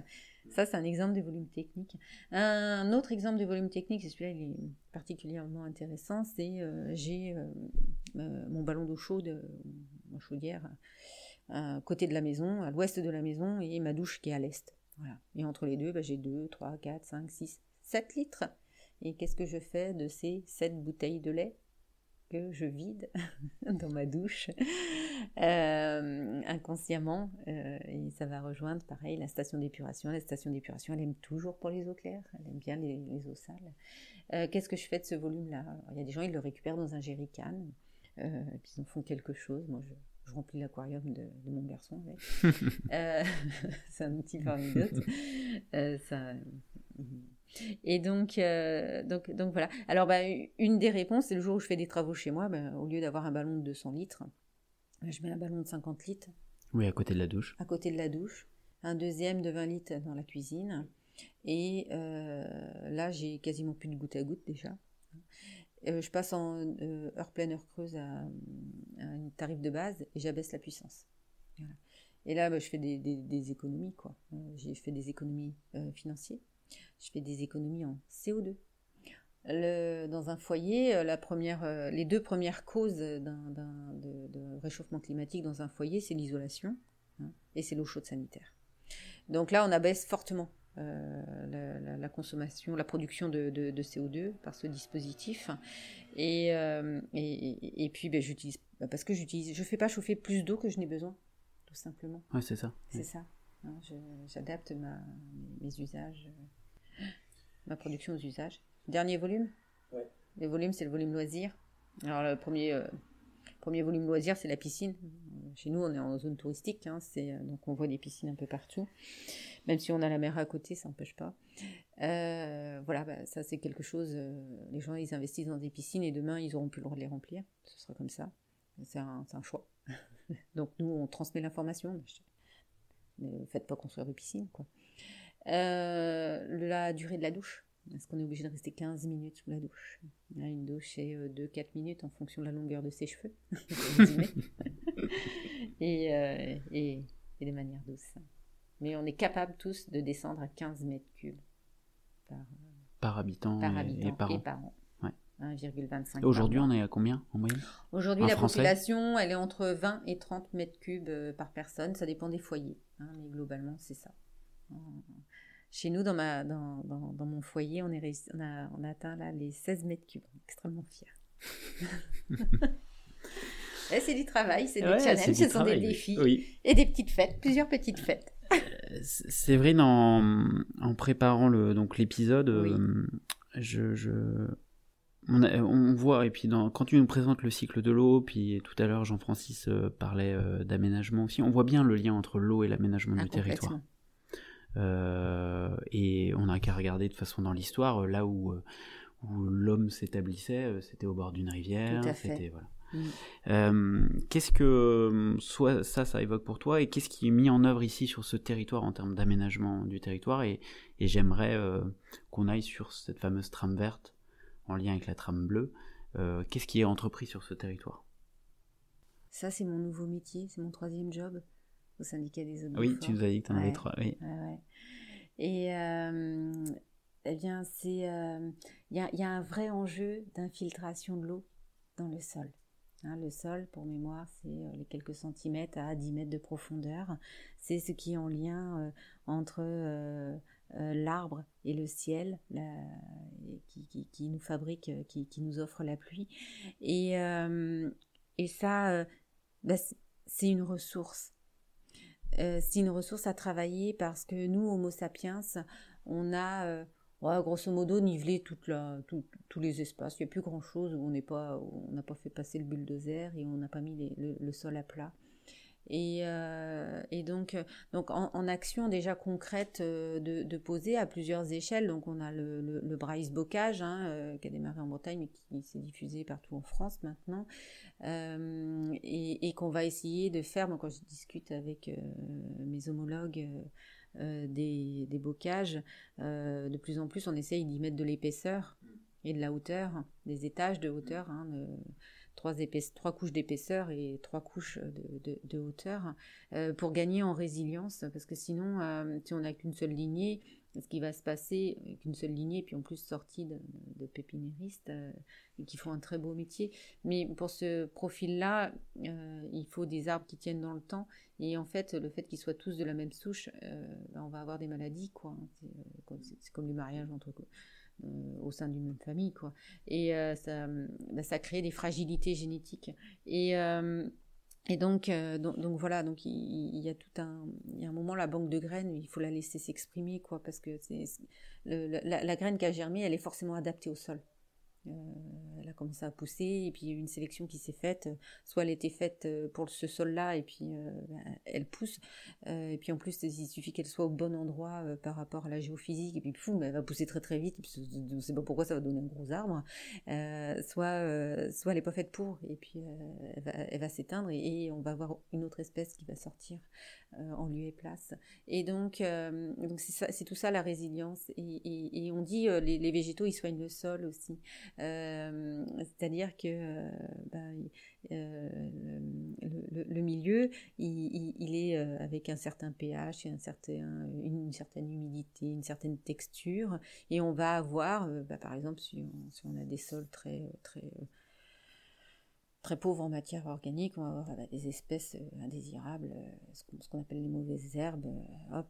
Ça, c'est un exemple de volume technique. Un autre exemple de volume technique, c'est celui-là, il est particulièrement intéressant, c'est j'ai mon ballon d'eau chaude, ma chaudière, à côté de la maison, à l'ouest de la maison, et ma douche qui est à l'est. Voilà. Et entre les deux, bah, j'ai 2, 3, 4, 5, 6, 7 litres et qu'est-ce que je fais de ces sept bouteilles de lait que je vide dans ma douche euh, inconsciemment euh, et ça va rejoindre pareil la station d'épuration. La station d'épuration elle aime toujours pour les eaux claires, elle aime bien les, eaux sales. Euh, qu'est-ce que je fais de ce volume-là? Il y a des gens ils le récupèrent dans un jerrycan et puis ils en font quelque chose. Moi je, remplis l'aquarium de, mon garçon avec. c'est un outil parmi d'autres. ça et donc, euh, donc, donc voilà. Alors, bah, une des réponses, c'est le jour où je fais des travaux chez moi, bah, au lieu d'avoir un ballon de 200 litres, bah, je mets un ballon de 50 litres. Oui, à côté de la douche. À côté de la douche. Un deuxième de 20 litres dans la cuisine. Et euh, là, j'ai quasiment plus de goutte à goutte déjà. Euh, je passe en heure pleine, heure creuse à, un tarif de base et j'abaisse la puissance. Et là, je fais des, des, économies, quoi. j'ai fait des économies financières je fais des économies en CO2. dans un foyer, euh, la première, euh, les deux premières causes de, réchauffement climatique dans un foyer, c'est l'isolation hein, et c'est l'eau chaude sanitaire. Donc là, on abaisse fortement euh, la, consommation, la production de, CO2 par ce dispositif. Et, et, puis, ben, j'utilise, ben, parce que j'utilise, je fais pas chauffer plus d'eau que je n'ai besoin, tout simplement. Ouais, c'est ça. C'est ça. Hein, j'adapte mes usages. Ma production aux usages. Dernier volume? Ouais. Le volume, c'est le volume loisir. Alors, le premier, euh, premier volume loisir, c'est la piscine. Chez nous, on est en zone touristique, hein, c'est, euh, donc on voit des piscines un peu partout. Même si on a la mer à côté, ça n'empêche pas. Euh, voilà, bah, ça c'est quelque chose. euh, les gens, ils investissent dans des piscines et demain, ils auront plus le droit de les remplir. Ce sera comme ça. C'est un, c'est un choix. donc nous, on transmet l'information. Ne faites pas construire de piscine, quoi. Euh, la durée de la douche. Est-ce qu'on est obligé de rester 15 minutes sous la douche? Une douche, c'est euh, 2-4 minutes en fonction de la longueur de ses cheveux. et, euh, et, et de manière douce. Mais on est capable tous de descendre à 15 mètres cubes par, Par habitant, par et, habitant et par an. an. Ouais. 1,25. Et Aujourd'hui, par on est à combien en moyenne? Aujourd'hui, la français population, elle est entre 20 et 30 mètres cubes euh, par personne. Ça dépend des foyers. hein, mais globalement, c'est ça. Euh, Chez nous, dans, ma, dans, dans, dans mon foyer, on, est réussi- on, a, on a atteint là, les 16 mètres cubes. Extrêmement fiers. Et c'est du travail, c'est des challenges, ce sont des défis Oui. et des petites fêtes, plusieurs petites fêtes. Séverine, en, en préparant le, donc l'épisode, Oui. euh, je, je, on, a- on voit, et puis dans, quand tu nous présentes le cycle de l'eau, puis tout à l'heure Jean-Francis euh, parlait euh, d'aménagement aussi, on voit bien le lien entre l'eau et l'aménagement Ah, du territoire. Euh, et on n'a qu'à regarder de façon dans l'histoire, euh, là où, euh, où l'homme s'établissait, c'était au bord d'une rivière. Tout à fait. Voilà. Mm. Euh, qu'est-ce que soit ça, ça évoque pour toi, et qu'est-ce qui est mis en œuvre ici sur ce territoire en termes d'aménagement du territoire Et, et j'aimerais euh, qu'on aille sur cette fameuse trame verte en lien avec la trame bleue. Euh, qu'est-ce qui est entrepris sur ce territoire? Ça, c'est mon nouveau métier, c'est mon troisième job au syndicat des eaux de Oui, tu nous as dit que tu en avais Ouais. trois. Oui. Ouais. Et euh, eh bien, c'est euh, il y, a, il y a un vrai enjeu d'infiltration de l'eau dans le sol. Hein, le sol, pour mémoire, c'est euh, les quelques centimètres à 10 mètres de profondeur. C'est ce qui est en lien euh, entre euh, euh, l'arbre et le ciel, la- et qui, qui- qui nous fabrique, euh, qui, qui nous offre la pluie. Et, euh, et ça, euh, bah, c'est une ressource. Euh, c'est une ressource à travailler parce que nous, Homo sapiens, on a euh, grosso modo nivelé tous les espaces. Il n'y a plus grand-chose on n'a pas fait passer le bulldozer et on n'a pas mis le sol à plat. Et, euh, et donc, euh, donc en, action déjà concrète euh, de, poser à plusieurs échelles. Donc on a le, le, le Braille Bocage hein, qui a démarré en Bretagne mais qui s'est diffusé partout en France maintenant. Et, qu'on va essayer de faire, donc quand je discute avec mes homologues des, des bocages, de plus en plus on essaye d'y mettre de l'épaisseur et de la hauteur, des étages de hauteur, hein, trois, épaisse- trois couches d'épaisseur et trois couches de, de- de hauteur, euh, pour gagner en résilience, parce que sinon, euh, si on n'a qu'une seule lignée, ce qui va se passer, avec une seule lignée, puis en plus sortie de, de pépiniéristes, euh, qui font un très beau métier, mais pour ce profil-là, euh, il faut des arbres qui tiennent dans le temps. Et en fait, le fait qu'ils soient tous de la même souche, euh, ben, on va avoir des maladies, quoi. C'est euh, comme- comme les mariages entre euh, au sein d'une même famille, quoi. Et euh, ça, ben, ça crée des fragilités génétiques. Et euh, et donc, euh, donc, donc voilà, donc il, y a tout un, il y a un moment la banque de graines, il faut la laisser s'exprimer, quoi, parce que c'est la- la graine qui a germé, elle est forcément adaptée au sol. Euh, elle a commencé à pousser et puis une sélection qui s'est faite. Soit elle était faite euh, pour ce sol-là et puis euh, ben, elle pousse. Euh, et puis en plus, il suffit qu'elle soit au bon endroit euh, par rapport à la géophysique et puis fou, elle va pousser très très vite. On ne sait pas pourquoi ça va donner un gros arbre. Euh, soit, euh, soit elle n'est pas faite pour et puis euh, elle va, s'éteindre et, on va avoir une autre espèce qui va sortir euh, en lieu et place. Et donc, euh, c'est tout ça la résilience. Et, on dit euh, les, les végétaux ils soignent le sol aussi. Euh, C'est-à-dire que euh, ben, euh, le, milieu il, est avec un certain pH, un une, certaine humidité, une certaine texture, et on va avoir, bah, par exemple, si on, si on a des sols très très très pauvre en matière organique, on va avoir des espèces euh, indésirables, euh, ce qu'on appelle les mauvaises herbes, euh, hop,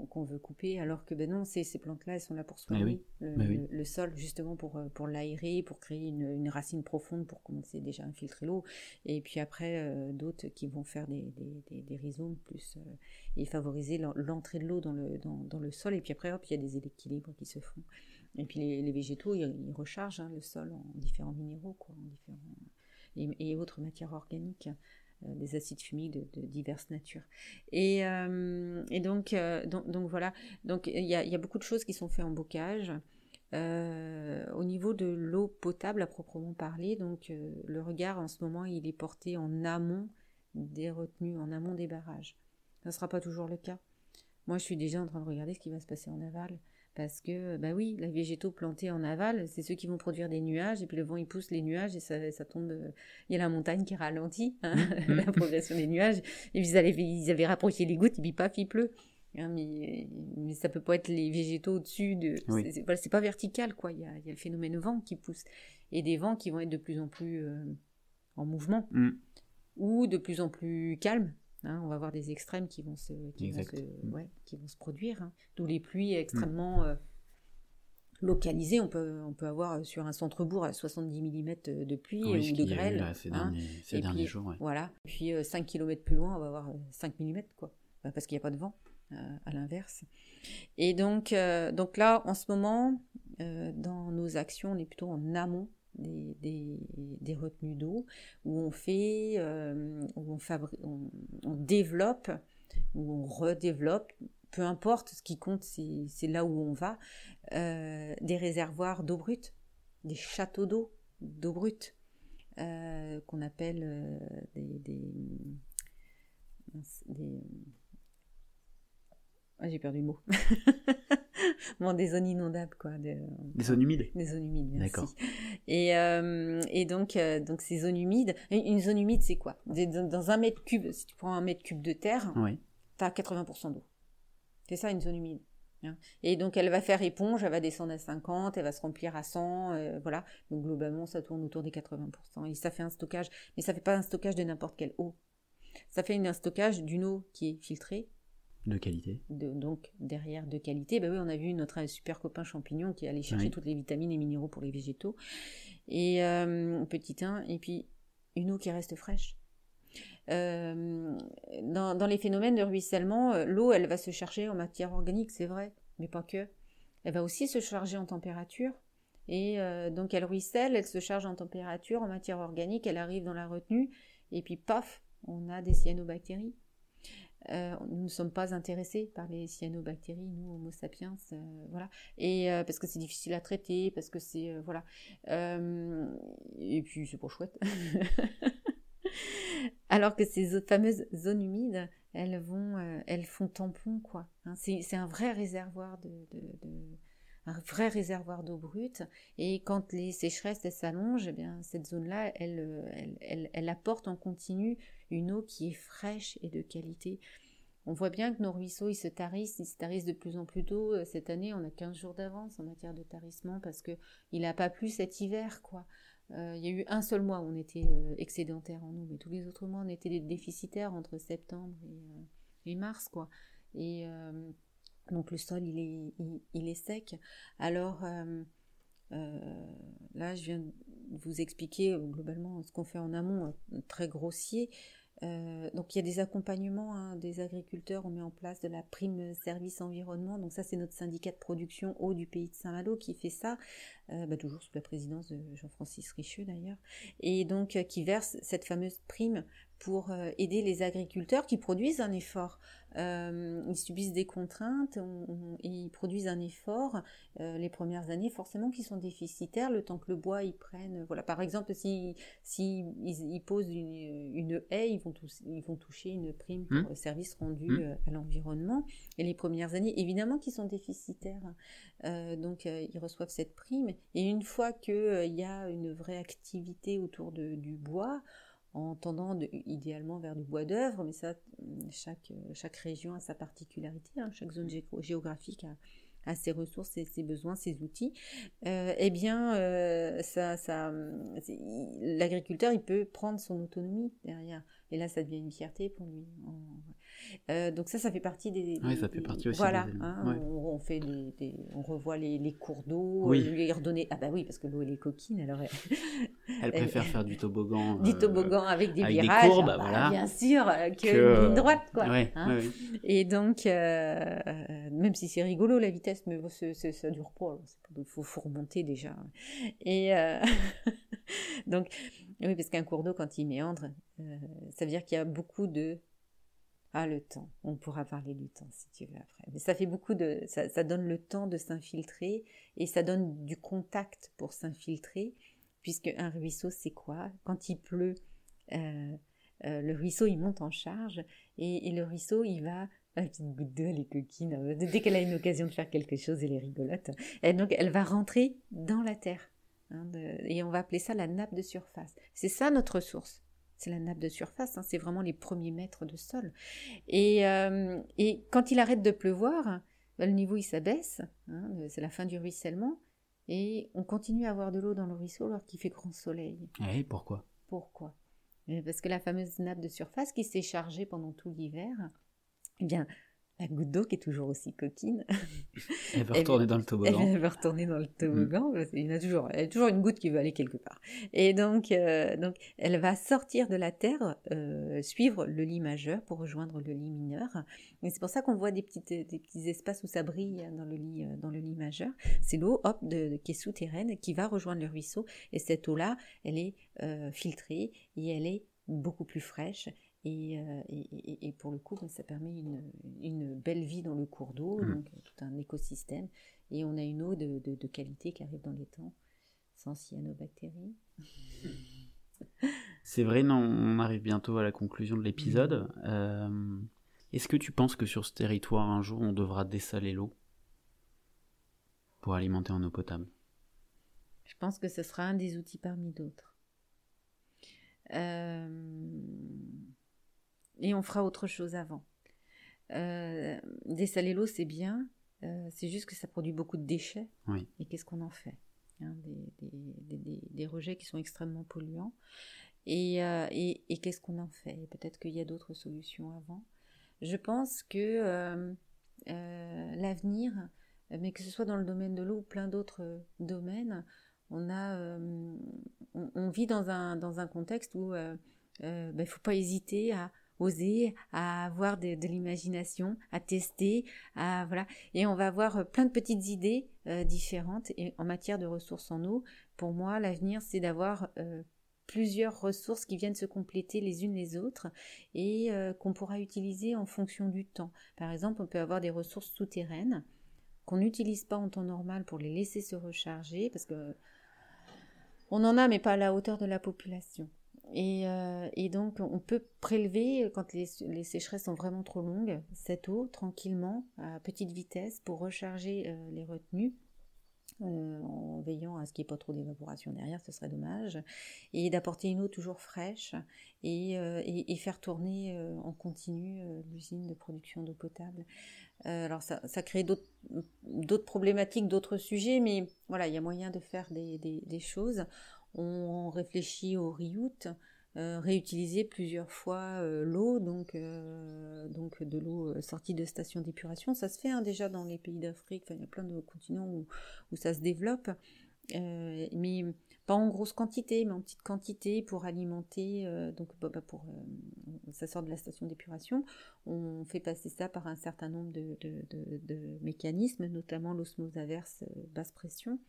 qu'on veut couper, alors que ben non, ces, ces plantes-là, elles sont là pour soigner le, sol, justement pour, pour l'aérer, pour créer une, racine profonde, pour commencer déjà à infiltrer l'eau, et puis après, d'autres qui vont faire des, des, des, rhizomes plus, et favoriser l'entrée de l'eau dans le, dans, dans, le sol, et puis après, hop, il y a des équilibres qui se font. Et puis les, végétaux, ils, rechargent hein, le sol en différents minéraux, quoi, en différents et, autres matières organiques, euh, des acides fumiques de, diverses natures. Et, euh, donc, euh, donc, voilà, donc il y a, beaucoup de choses qui sont faites en bocage. au niveau de l'eau potable à proprement parler, donc le regard en ce moment il est porté en amont des retenues, en amont des barrages. Ça ne sera pas toujours le cas. Moi, je suis déjà en train de regarder ce qui va se passer en aval. Parce que, bah oui, les végétaux plantés en aval, c'est ceux qui vont produire des nuages, et puis le vent, il pousse les nuages, et ça, ça tombe. Euh, il y a la montagne qui ralentit hein, mmh. la progression des nuages. Et puis, ils avaient, ils avaient rapproché les gouttes, et puis paf, il pleut. Hein, mais, mais ça peut pas être les végétaux au-dessus de. C'est pas vertical, quoi. Il y, a, il y, a, le phénomène vent qui pousse. Et des vents qui vont être de plus en plus euh, en mouvement. Mmh. Ou de plus en plus calmes. Hein, on va avoir des extrêmes qui vont se, qui vont se, qui vont se produire. Hein. D'où les pluies extrêmement mm. euh, localisées. On peut, on peut avoir euh, sur un centre-bourg 70 mm de pluie ou de grêle. ces, hein. derniers, ces derniers jours. Voilà. Puis 5 euh, km plus loin, on va avoir 5 mm, quoi. Bah, parce qu'il n'y a pas de vent, à l'inverse. Et donc, donc là, en ce moment, dans nos actions, on est plutôt en amont des, retenues d'eau, où on fait, euh, où on, on, développe, où on redéveloppe, peu importe, ce qui compte, c'est là où on va, euh, des réservoirs d'eau brute, des châteaux d'eau, d'eau brute, euh, qu'on appelle des, des, ah, j'ai perdu le mot. bon, des zones inondables, quoi. des zones humides Des zones humides, merci. D'accord. Et, euh, et donc, euh, donc, ces zones humides, une zone humide, c'est quoi? Dans un mètre cube, si tu prends un mètre cube de terre, tu as 80% d'eau. C'est ça, une zone humide. Hein. Et donc, elle va faire éponge, elle va descendre à 50, elle va se remplir à 100, euh, voilà. Donc, globalement, ça tourne autour des 80%. Et ça fait un stockage, mais ça fait pas un stockage de n'importe quelle eau. Ça fait un stockage d'une eau qui est filtrée, de qualité. donc derrière de qualité, bah oui, on a vu notre super copain champignon qui allait chercher toutes les vitamines et minéraux pour les végétaux. Et euh, petit 1, et puis une eau qui reste fraîche. Euh, dans, les phénomènes de ruissellement, euh, l'eau, elle va se charger en matière organique, c'est vrai, mais pas que. Elle va aussi se charger en température. Et donc elle ruisselle, elle se charge en température, en matière organique, elle arrive dans la retenue, et puis paf, on a des cyanobactéries. Euh, nous ne sommes pas intéressés par les cyanobactéries, nous, Homo sapiens, euh, voilà. Et euh, parce que c'est difficile à traiter, parce que c'est voilà. et puis c'est pas chouette. Alors que ces fameuses zones humides, elles vont, elles font tampon, quoi. Hein. c'est un vrai réservoir de, un vrai réservoir d'eau brute. Et quand les sécheresses s'allongent, eh bien cette zone-là, elle, elle, elle, apporte en continu une eau qui est fraîche et de qualité. On voit bien que nos ruisseaux, ils se tarissent, ils se tarissent de plus en plus tôt. Euh, cette année, on a 15 jours d'avance en matière de tarissement parce que il n'a pas plu cet hiver, quoi. Euh, il y a eu un seul mois où on était euh, excédentaire en eau, mais tous les autres mois, on était déficitaires entre septembre et, mars, quoi. Et donc le sol, il est, il est sec. Alors là, je viens vous expliquer globalement ce qu'on fait en amont, très grossier. Euh, donc il y a des accompagnements hein, des agriculteurs, on met en place de la prime service environnement, donc ça c'est notre syndicat de production eau du pays de Saint-Malo qui fait ça, euh, bah, toujours sous la présidence de Jean-Francis Richeux d'ailleurs, et donc euh, qui verse cette fameuse prime pour aider les agriculteurs qui produisent un effort. Euh, ils subissent des contraintes ils produisent un effort euh, les premières années forcément qui sont déficitaires le temps que le bois ils prennent voilà par exemple si, si ils, posent une, haie ils vont, ils vont toucher une prime pour mmh. le service rendu mmh. euh, à l'environnement et les premières années évidemment qu'ils sont déficitaires donc ils reçoivent cette prime et une fois qu'il y a une vraie activité autour de, du bois en tendant idéalement vers du bois d'œuvre, mais ça, chaque, région a sa particularité, hein. chaque zone géographique à ses ressources, ses, ses besoins, ses outils, euh, eh bien, euh, ça, ça, l'agriculteur, il peut prendre son autonomie derrière. Et là, ça devient une fierté pour lui. Euh, donc ça, ça fait partie des. Oui, ça fait partie aussi. Voilà, des- hein, ouais. on, on fait des, des- on revoit les, les cours d'eau, Oui. euh, lui redonner. Ah bah oui, parce que l'eau elle est coquine, alors elle- Elle préfère faire du toboggan. du euh, toboggan avec des avec des virages, courbes, ah bah, voilà. bien sûr, euh, que, que- une droite, quoi. ouais, hein. ouais. Et donc, euh, euh, même si c'est rigolo la vitesse, mais c'est- c'est- ça dure pas. Il faut, faut remonter déjà. Et euh, donc, oui, parce qu'un cours d'eau, quand il méandre, euh, ça veut dire qu'il y a beaucoup de. Ah, le temps. On pourra parler du temps si tu veux après. Mais ça fait beaucoup de. Ça, ça donne le temps de s'infiltrer et ça donne du contact pour s'infiltrer. Puisque un ruisseau, c'est quoi? Quand il pleut, euh, euh, le ruisseau, il monte en charge et, le ruisseau, il va. La petite goutte d'eau, elle est coquine. hein. Dès qu'elle a une occasion de faire quelque chose, elle est rigolote. Et donc, elle va rentrer dans la terre. hein, et on va appeler ça la nappe de surface. C'est ça notre ressource. C'est la nappe de surface. hein, c'est vraiment les premiers mètres de sol. Et, euh, et quand il arrête de pleuvoir, ben, le niveau il s'abaisse. hein, c'est la fin du ruissellement. Et on continue à avoir de l'eau dans le ruisseau alors qu'il fait grand soleil. Ouais, pourquoi? Pourquoi? Eh, Parce que la fameuse nappe de surface qui s'est chargée pendant tout l'hiver, eh bien, la goutte d'eau qui est toujours aussi coquine, Elle va Elle- retourner dans le elle, toboggan. va retourner dans le toboggan. parce qu'il y en a toujours, il y a toujours une goutte qui veut aller quelque part. Et donc, euh, donc elle va sortir de la terre, euh, suivre le lit majeur pour rejoindre le lit mineur. Et c'est pour ça qu'on voit des, petites, des petits espaces où ça brille dans le lit, euh, dans le lit majeur. C'est l'eau, hop, de, de- qui est souterraine, qui va rejoindre le ruisseau. Et cette eau-là, elle est euh, filtrée et elle est beaucoup plus fraîche. Et, euh, et, pour le coup, ben, ça permet une, une belle vie dans le cours d'eau, Mm. donc euh, tout un écosystème. Et on a une eau de, de- de qualité qui arrive dans les temps, sans cyanobactéries. C'est vrai, non, on arrive bientôt à la conclusion de l'épisode. Euh, Est-ce que tu penses que sur ce territoire, un jour, on devra dessaler l'eau pour alimenter en eau potable? Je pense que ce sera un des outils parmi d'autres. Euh, Et on fera autre chose avant. Euh, dessaler l'eau, c'est bien. euh, c'est juste que ça produit beaucoup de déchets. Oui. Et qu'est-ce qu'on en fait Hein, des, des- des- des- des rejets qui sont extrêmement polluants. Et, euh, et- et qu'est-ce qu'on en fait? Peut-être qu'il y a d'autres solutions avant. Je pense que euh, l'avenir, mais que ce soit dans le domaine de l'eau ou plein d'autres domaines, on, a, on, on vit dans un, dans un contexte où il ne faut pas hésiter à oser, à avoir de, l'imagination, à tester, à voilà. Et on va avoir euh, plein de petites idées euh, différentes. En matière de ressources en eau, pour moi, l'avenir, c'est d'avoir euh, plusieurs ressources qui viennent se compléter les unes les autres et qu'on pourra utiliser en fonction du temps. Par exemple, on peut avoir des ressources souterraines qu'on n'utilise pas en temps normal pour les laisser se recharger parce que on en a mais pas à la hauteur de la population. Et, euh, et donc on peut prélever quand les, sécheresses sont vraiment trop longues cette eau tranquillement à petite vitesse pour recharger euh, les retenues euh, en veillant à ce qu'il n'y ait pas trop d'évaporation derrière, ce serait dommage, et d'apporter une eau toujours fraîche et, euh, faire tourner euh, en continu euh, l'usine de production d'eau potable. Euh, alors ça, crée d'autres problématiques, d'autres sujets, mais voilà, il y a moyen de faire des choses. On réfléchit au reuse, euh, réutiliser plusieurs fois euh, l'eau, donc, euh, donc de l'eau sortie de stations d'épuration. Ça se fait hein, déjà dans les pays d'Afrique, il y a plein de continents où, où ça se développe, mais pas en grosse quantité, mais en petite quantité pour alimenter. donc bah, bah, pour, ça sort de la station d'épuration. On fait passer ça par un certain nombre de, mécanismes, notamment l'osmose inverse basse pression.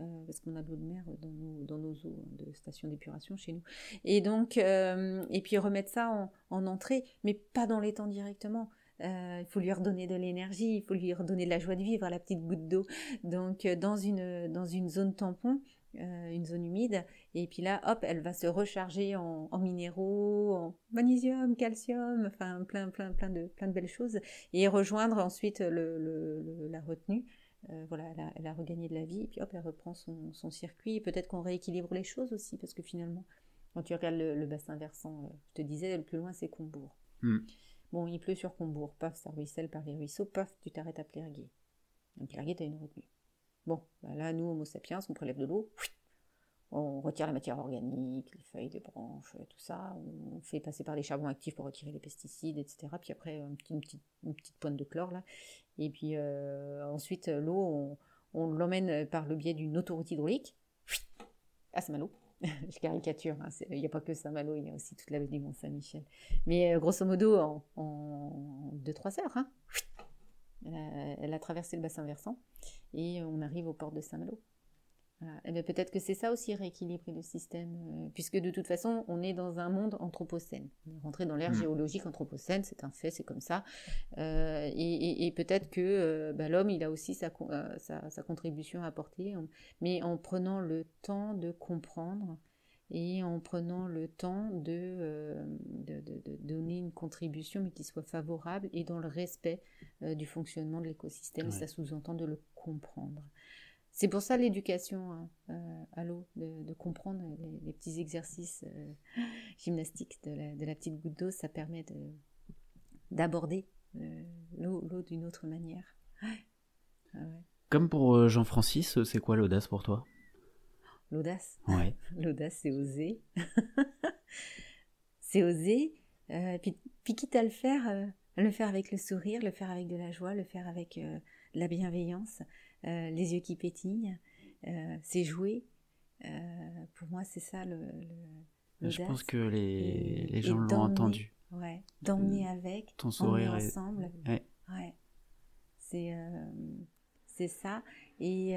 Euh, parce qu'on a de l'eau de mer dans nos, dans eaux de station d'épuration chez nous. Et donc, euh, et puis remettre ça en, en, entrée, mais pas dans temps directement. Euh, il faut lui redonner de l'énergie, il faut lui redonner de la joie de vivre à la petite goutte d'eau. Donc, dans une, zone tampon, une zone humide, et puis là, hop, elle va se recharger en, minéraux, en magnésium, calcium, enfin plein, plein, plein de, plein de belles choses, et rejoindre ensuite la retenue. Euh, voilà, elle a, elle a, regagné de la vie, et puis hop, elle reprend son, son circuit. Peut-être qu'on rééquilibre les choses aussi, parce que finalement, quand tu regardes le, le bassin versant, euh, je te disais, le plus loin, c'est Combourg. Mm. Bon, il pleut sur Combourg, paf, ça ruisselle par les ruisseaux, paf, tu t'arrêtes à Plérguier. Donc la a une retenue. Bon, bah là, nous, Homo sapiens, on prélève de l'eau, on retire la matière organique, les feuilles, les branches, tout ça. On fait passer par des charbons actifs pour retirer les pesticides, etc. Puis après, une petite, une petite pointe de chlore, là. Et puis euh, ensuite, l'eau, on, l'emmène par le biais d'une autoroute hydraulique à Saint-Malo. Je caricature, hein, il n'y a pas que Saint-Malo, il y a aussi toute la vallée du Mont-Saint-Michel. Mais euh, grosso modo, en 2-3 heures, hein, elle, a, traversé le bassin versant et on arrive au port de Saint-Malo. Eh ben, peut-être que c'est ça aussi rééquilibrer le système, euh, puisque de toute façon, on est dans un monde anthropocène. On est rentré dans l'ère mm. géologique anthropocène, c'est un fait, c'est comme ça. Euh, et, peut-être que euh, bah, l'homme, il a aussi sa, sa, contribution à apporter, mais en prenant le temps de comprendre et en prenant le temps de, de, donner une contribution, mais qui soit favorable et dans le respect du fonctionnement de l'écosystème. Ça sous-entend de le comprendre. C'est pour ça l'éducation hein, euh, à l'eau, de, comprendre les, petits exercices euh, gymnastiques de la, petite goutte d'eau, ça permet d'aborder euh, l'eau d'une autre manière. Ah Comme pour Jean-Francis, c'est quoi l'audace pour toi? L'audace? Ouais. l'audace, c'est oser. c'est oser. puis, puis, quitte à le faire, le faire avec le sourire, le faire avec de la joie, le faire avec la bienveillance. Euh, les yeux qui pétillent, euh, c'est jouer. Euh, pour moi, c'est ça le. je pense que les, les gens l'ont entendu. Ouais, d'emmener avec, ton sourire ensemble. Ouais. ouais. C'est c'est ça. Et,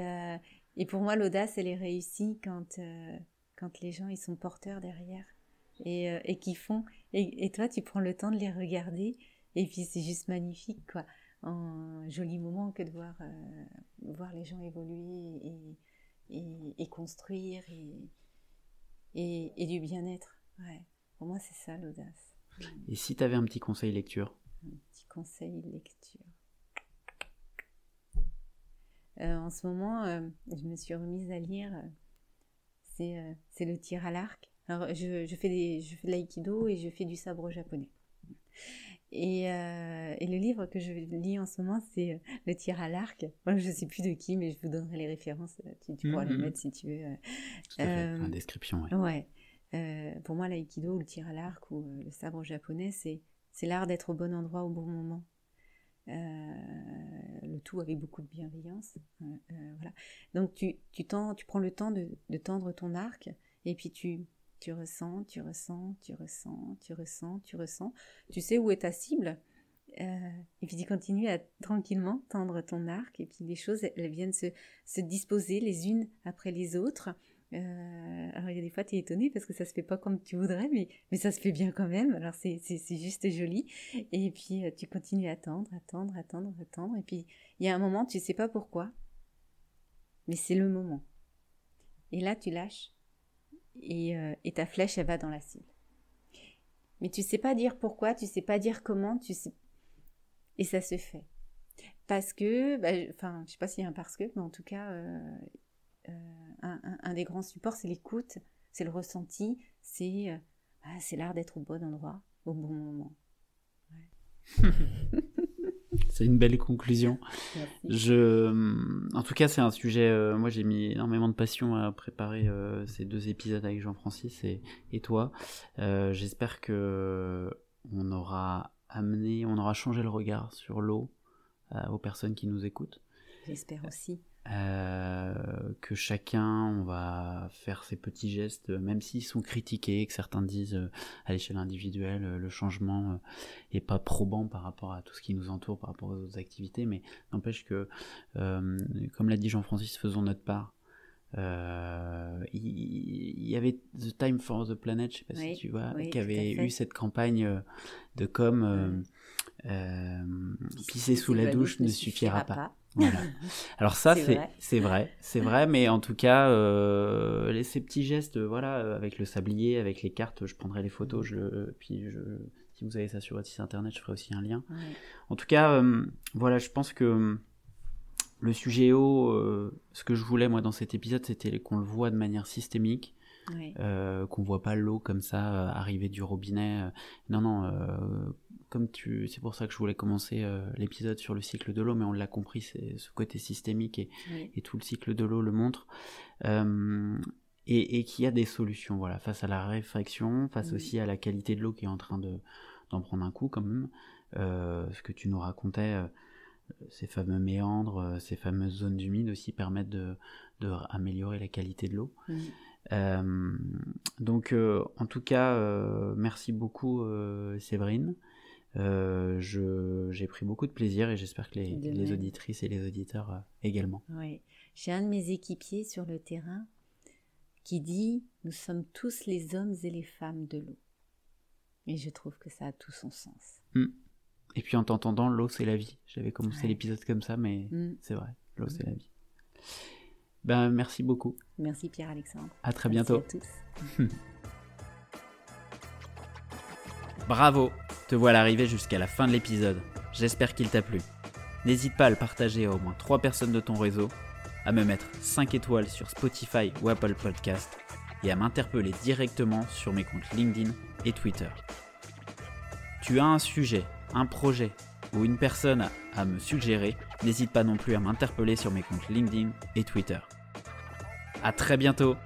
et pour moi, l'audace, elle est réussie quand, quand les gens ils sont porteurs derrière et, et qui font. Et, et, toi, tu prends le temps de les regarder. Et puis, c'est juste magnifique, quoi un joli moment que de voir, euh, voir les gens évoluer et, et, construire et, et, du bien-être. Ouais. Pour moi, c'est ça l'audace. Et si tu avais un petit conseil lecture? Un petit conseil lecture. Euh, en ce moment, euh, je me suis remise à lire. c'est le tir à l'arc. Alors, je, je, fais des, je fais de l'aïkido et je fais du sabre japonais. Euh, et, le livre que je lis en ce moment, c'est euh, Le tir à l'arc. je ne sais plus de qui, mais je vous donnerai les références. Tu, pourras les mhm. mettre si tu veux. Tout à fait, en description, ouais. ouais. pour moi, l'aïkido ou le tir à l'arc ou le sabre japonais, c'est, c'est l'art d'être au bon endroit au bon moment. le tout avec beaucoup de bienveillance. voilà. Donc tu, tu, tu prends le temps de, de tendre ton arc et puis tu tu ressens, tu ressens, tu ressens, tu ressens, tu ressens. Tu sais où est ta cible. Euh, et puis tu continues à tranquillement tendre ton arc. Et puis les choses, elles viennent se, se disposer les unes après les autres. Euh, alors il y a des fois tu es étonné parce que ça se fait pas comme tu voudrais, mais, mais ça se fait bien quand même. Alors c'est juste joli. Et puis euh, tu continues à tendre, à tendre, à tendre, à tendre. Et puis il y a un moment, tu sais pas pourquoi, mais c'est le moment. Et là tu lâches euh, et, ta flèche, elle va dans la cible. Mais tu sais pas dire pourquoi, tu sais pas dire comment, tu sais... Et ça se fait. Parce que, bah, enfin, je sais pas s'il y a un parce que, mais en tout cas, euh, euh, un, des grands supports, c'est l'écoute, c'est le ressenti, c'est ah, c'est l'art d'être au bon endroit, au bon moment. C'est une belle conclusion. Je, en tout cas, c'est un sujet. Euh, moi, j'ai mis énormément de passion à préparer euh, ces deux épisodes avec Jean-Francis et, et, toi. Euh, j'espère que on aura amené, on aura changé le regard sur l'eau aux personnes qui nous écoutent. J'espère aussi. Euh, que chacun, on va faire ses petits gestes, même s'ils sont critiqués, que certains disent euh, à l'échelle individuelle, euh, le changement est pas probant par rapport à tout ce qui nous entoure, par rapport aux autres activités, mais n'empêche que, comme l'a dit Jean-Francis, faisons notre part. il, y avait The Time for the Planet, je sais pas si tu vois, qui avait eu cette campagne de com pisser sous la douche ne suffira pas. Alors ça, c'est vrai, c'est vrai, mais en tout cas, euh, ces petits gestes, voilà, euh, avec le sablier, avec les cartes, je prendrai les photos, je, puis je, si vous avez ça sur votre site internet, je ferai aussi un lien. En tout cas, euh, voilà, je pense que le sujet eau, ce que je voulais moi dans cet épisode, c'était qu'on le voit de manière systémique, qu'on qu'on voit pas l'eau comme ça arriver du robinet. non, non, comme tu, c'est pour ça que je voulais commencer l'épisode sur le cycle de l'eau, mais on l'a compris, c'est ce côté systémique et, et, tout le cycle de l'eau le montre et, et qu'il y a des solutions voilà, face à la réfraction, face aussi à la qualité de l'eau qui est en train de, d'en prendre un coup quand même. Euh, ce que tu nous racontais, euh, ces fameux méandres, euh, ces fameuses zones humides aussi permettent de, de améliorer la qualité de l'eau. Donc en tout cas, merci beaucoup Séverine. j'ai pris beaucoup de plaisir et j'espère que les, les auditrices et les auditeurs également. Oui, j'ai un de mes équipiers sur le terrain qui dit Nous sommes tous les hommes et les femmes de l'eau. Et je trouve que ça a tout son sens. Hmm. Et puis en t'entendant, l'eau c'est la vie. J'avais commencé l'épisode comme ça, mais hmm. c'est vrai, l'eau c'est la vie. Ben, merci beaucoup. Merci Pierre-Alexandre. À très bientôt. À tous. Bravo, te voilà arrivé jusqu'à la fin de l'épisode. J'espère qu'il t'a plu. N'hésite pas à le partager à au moins 3 personnes de ton réseau à me mettre 5 étoiles sur Spotify ou Apple Podcast et à m'interpeller directement sur mes comptes LinkedIn et Twitter. Tu as un sujet, un projet ou une personne à me suggérer, n'hésite pas non plus à m'interpeller sur mes comptes LinkedIn et Twitter. A très bientôt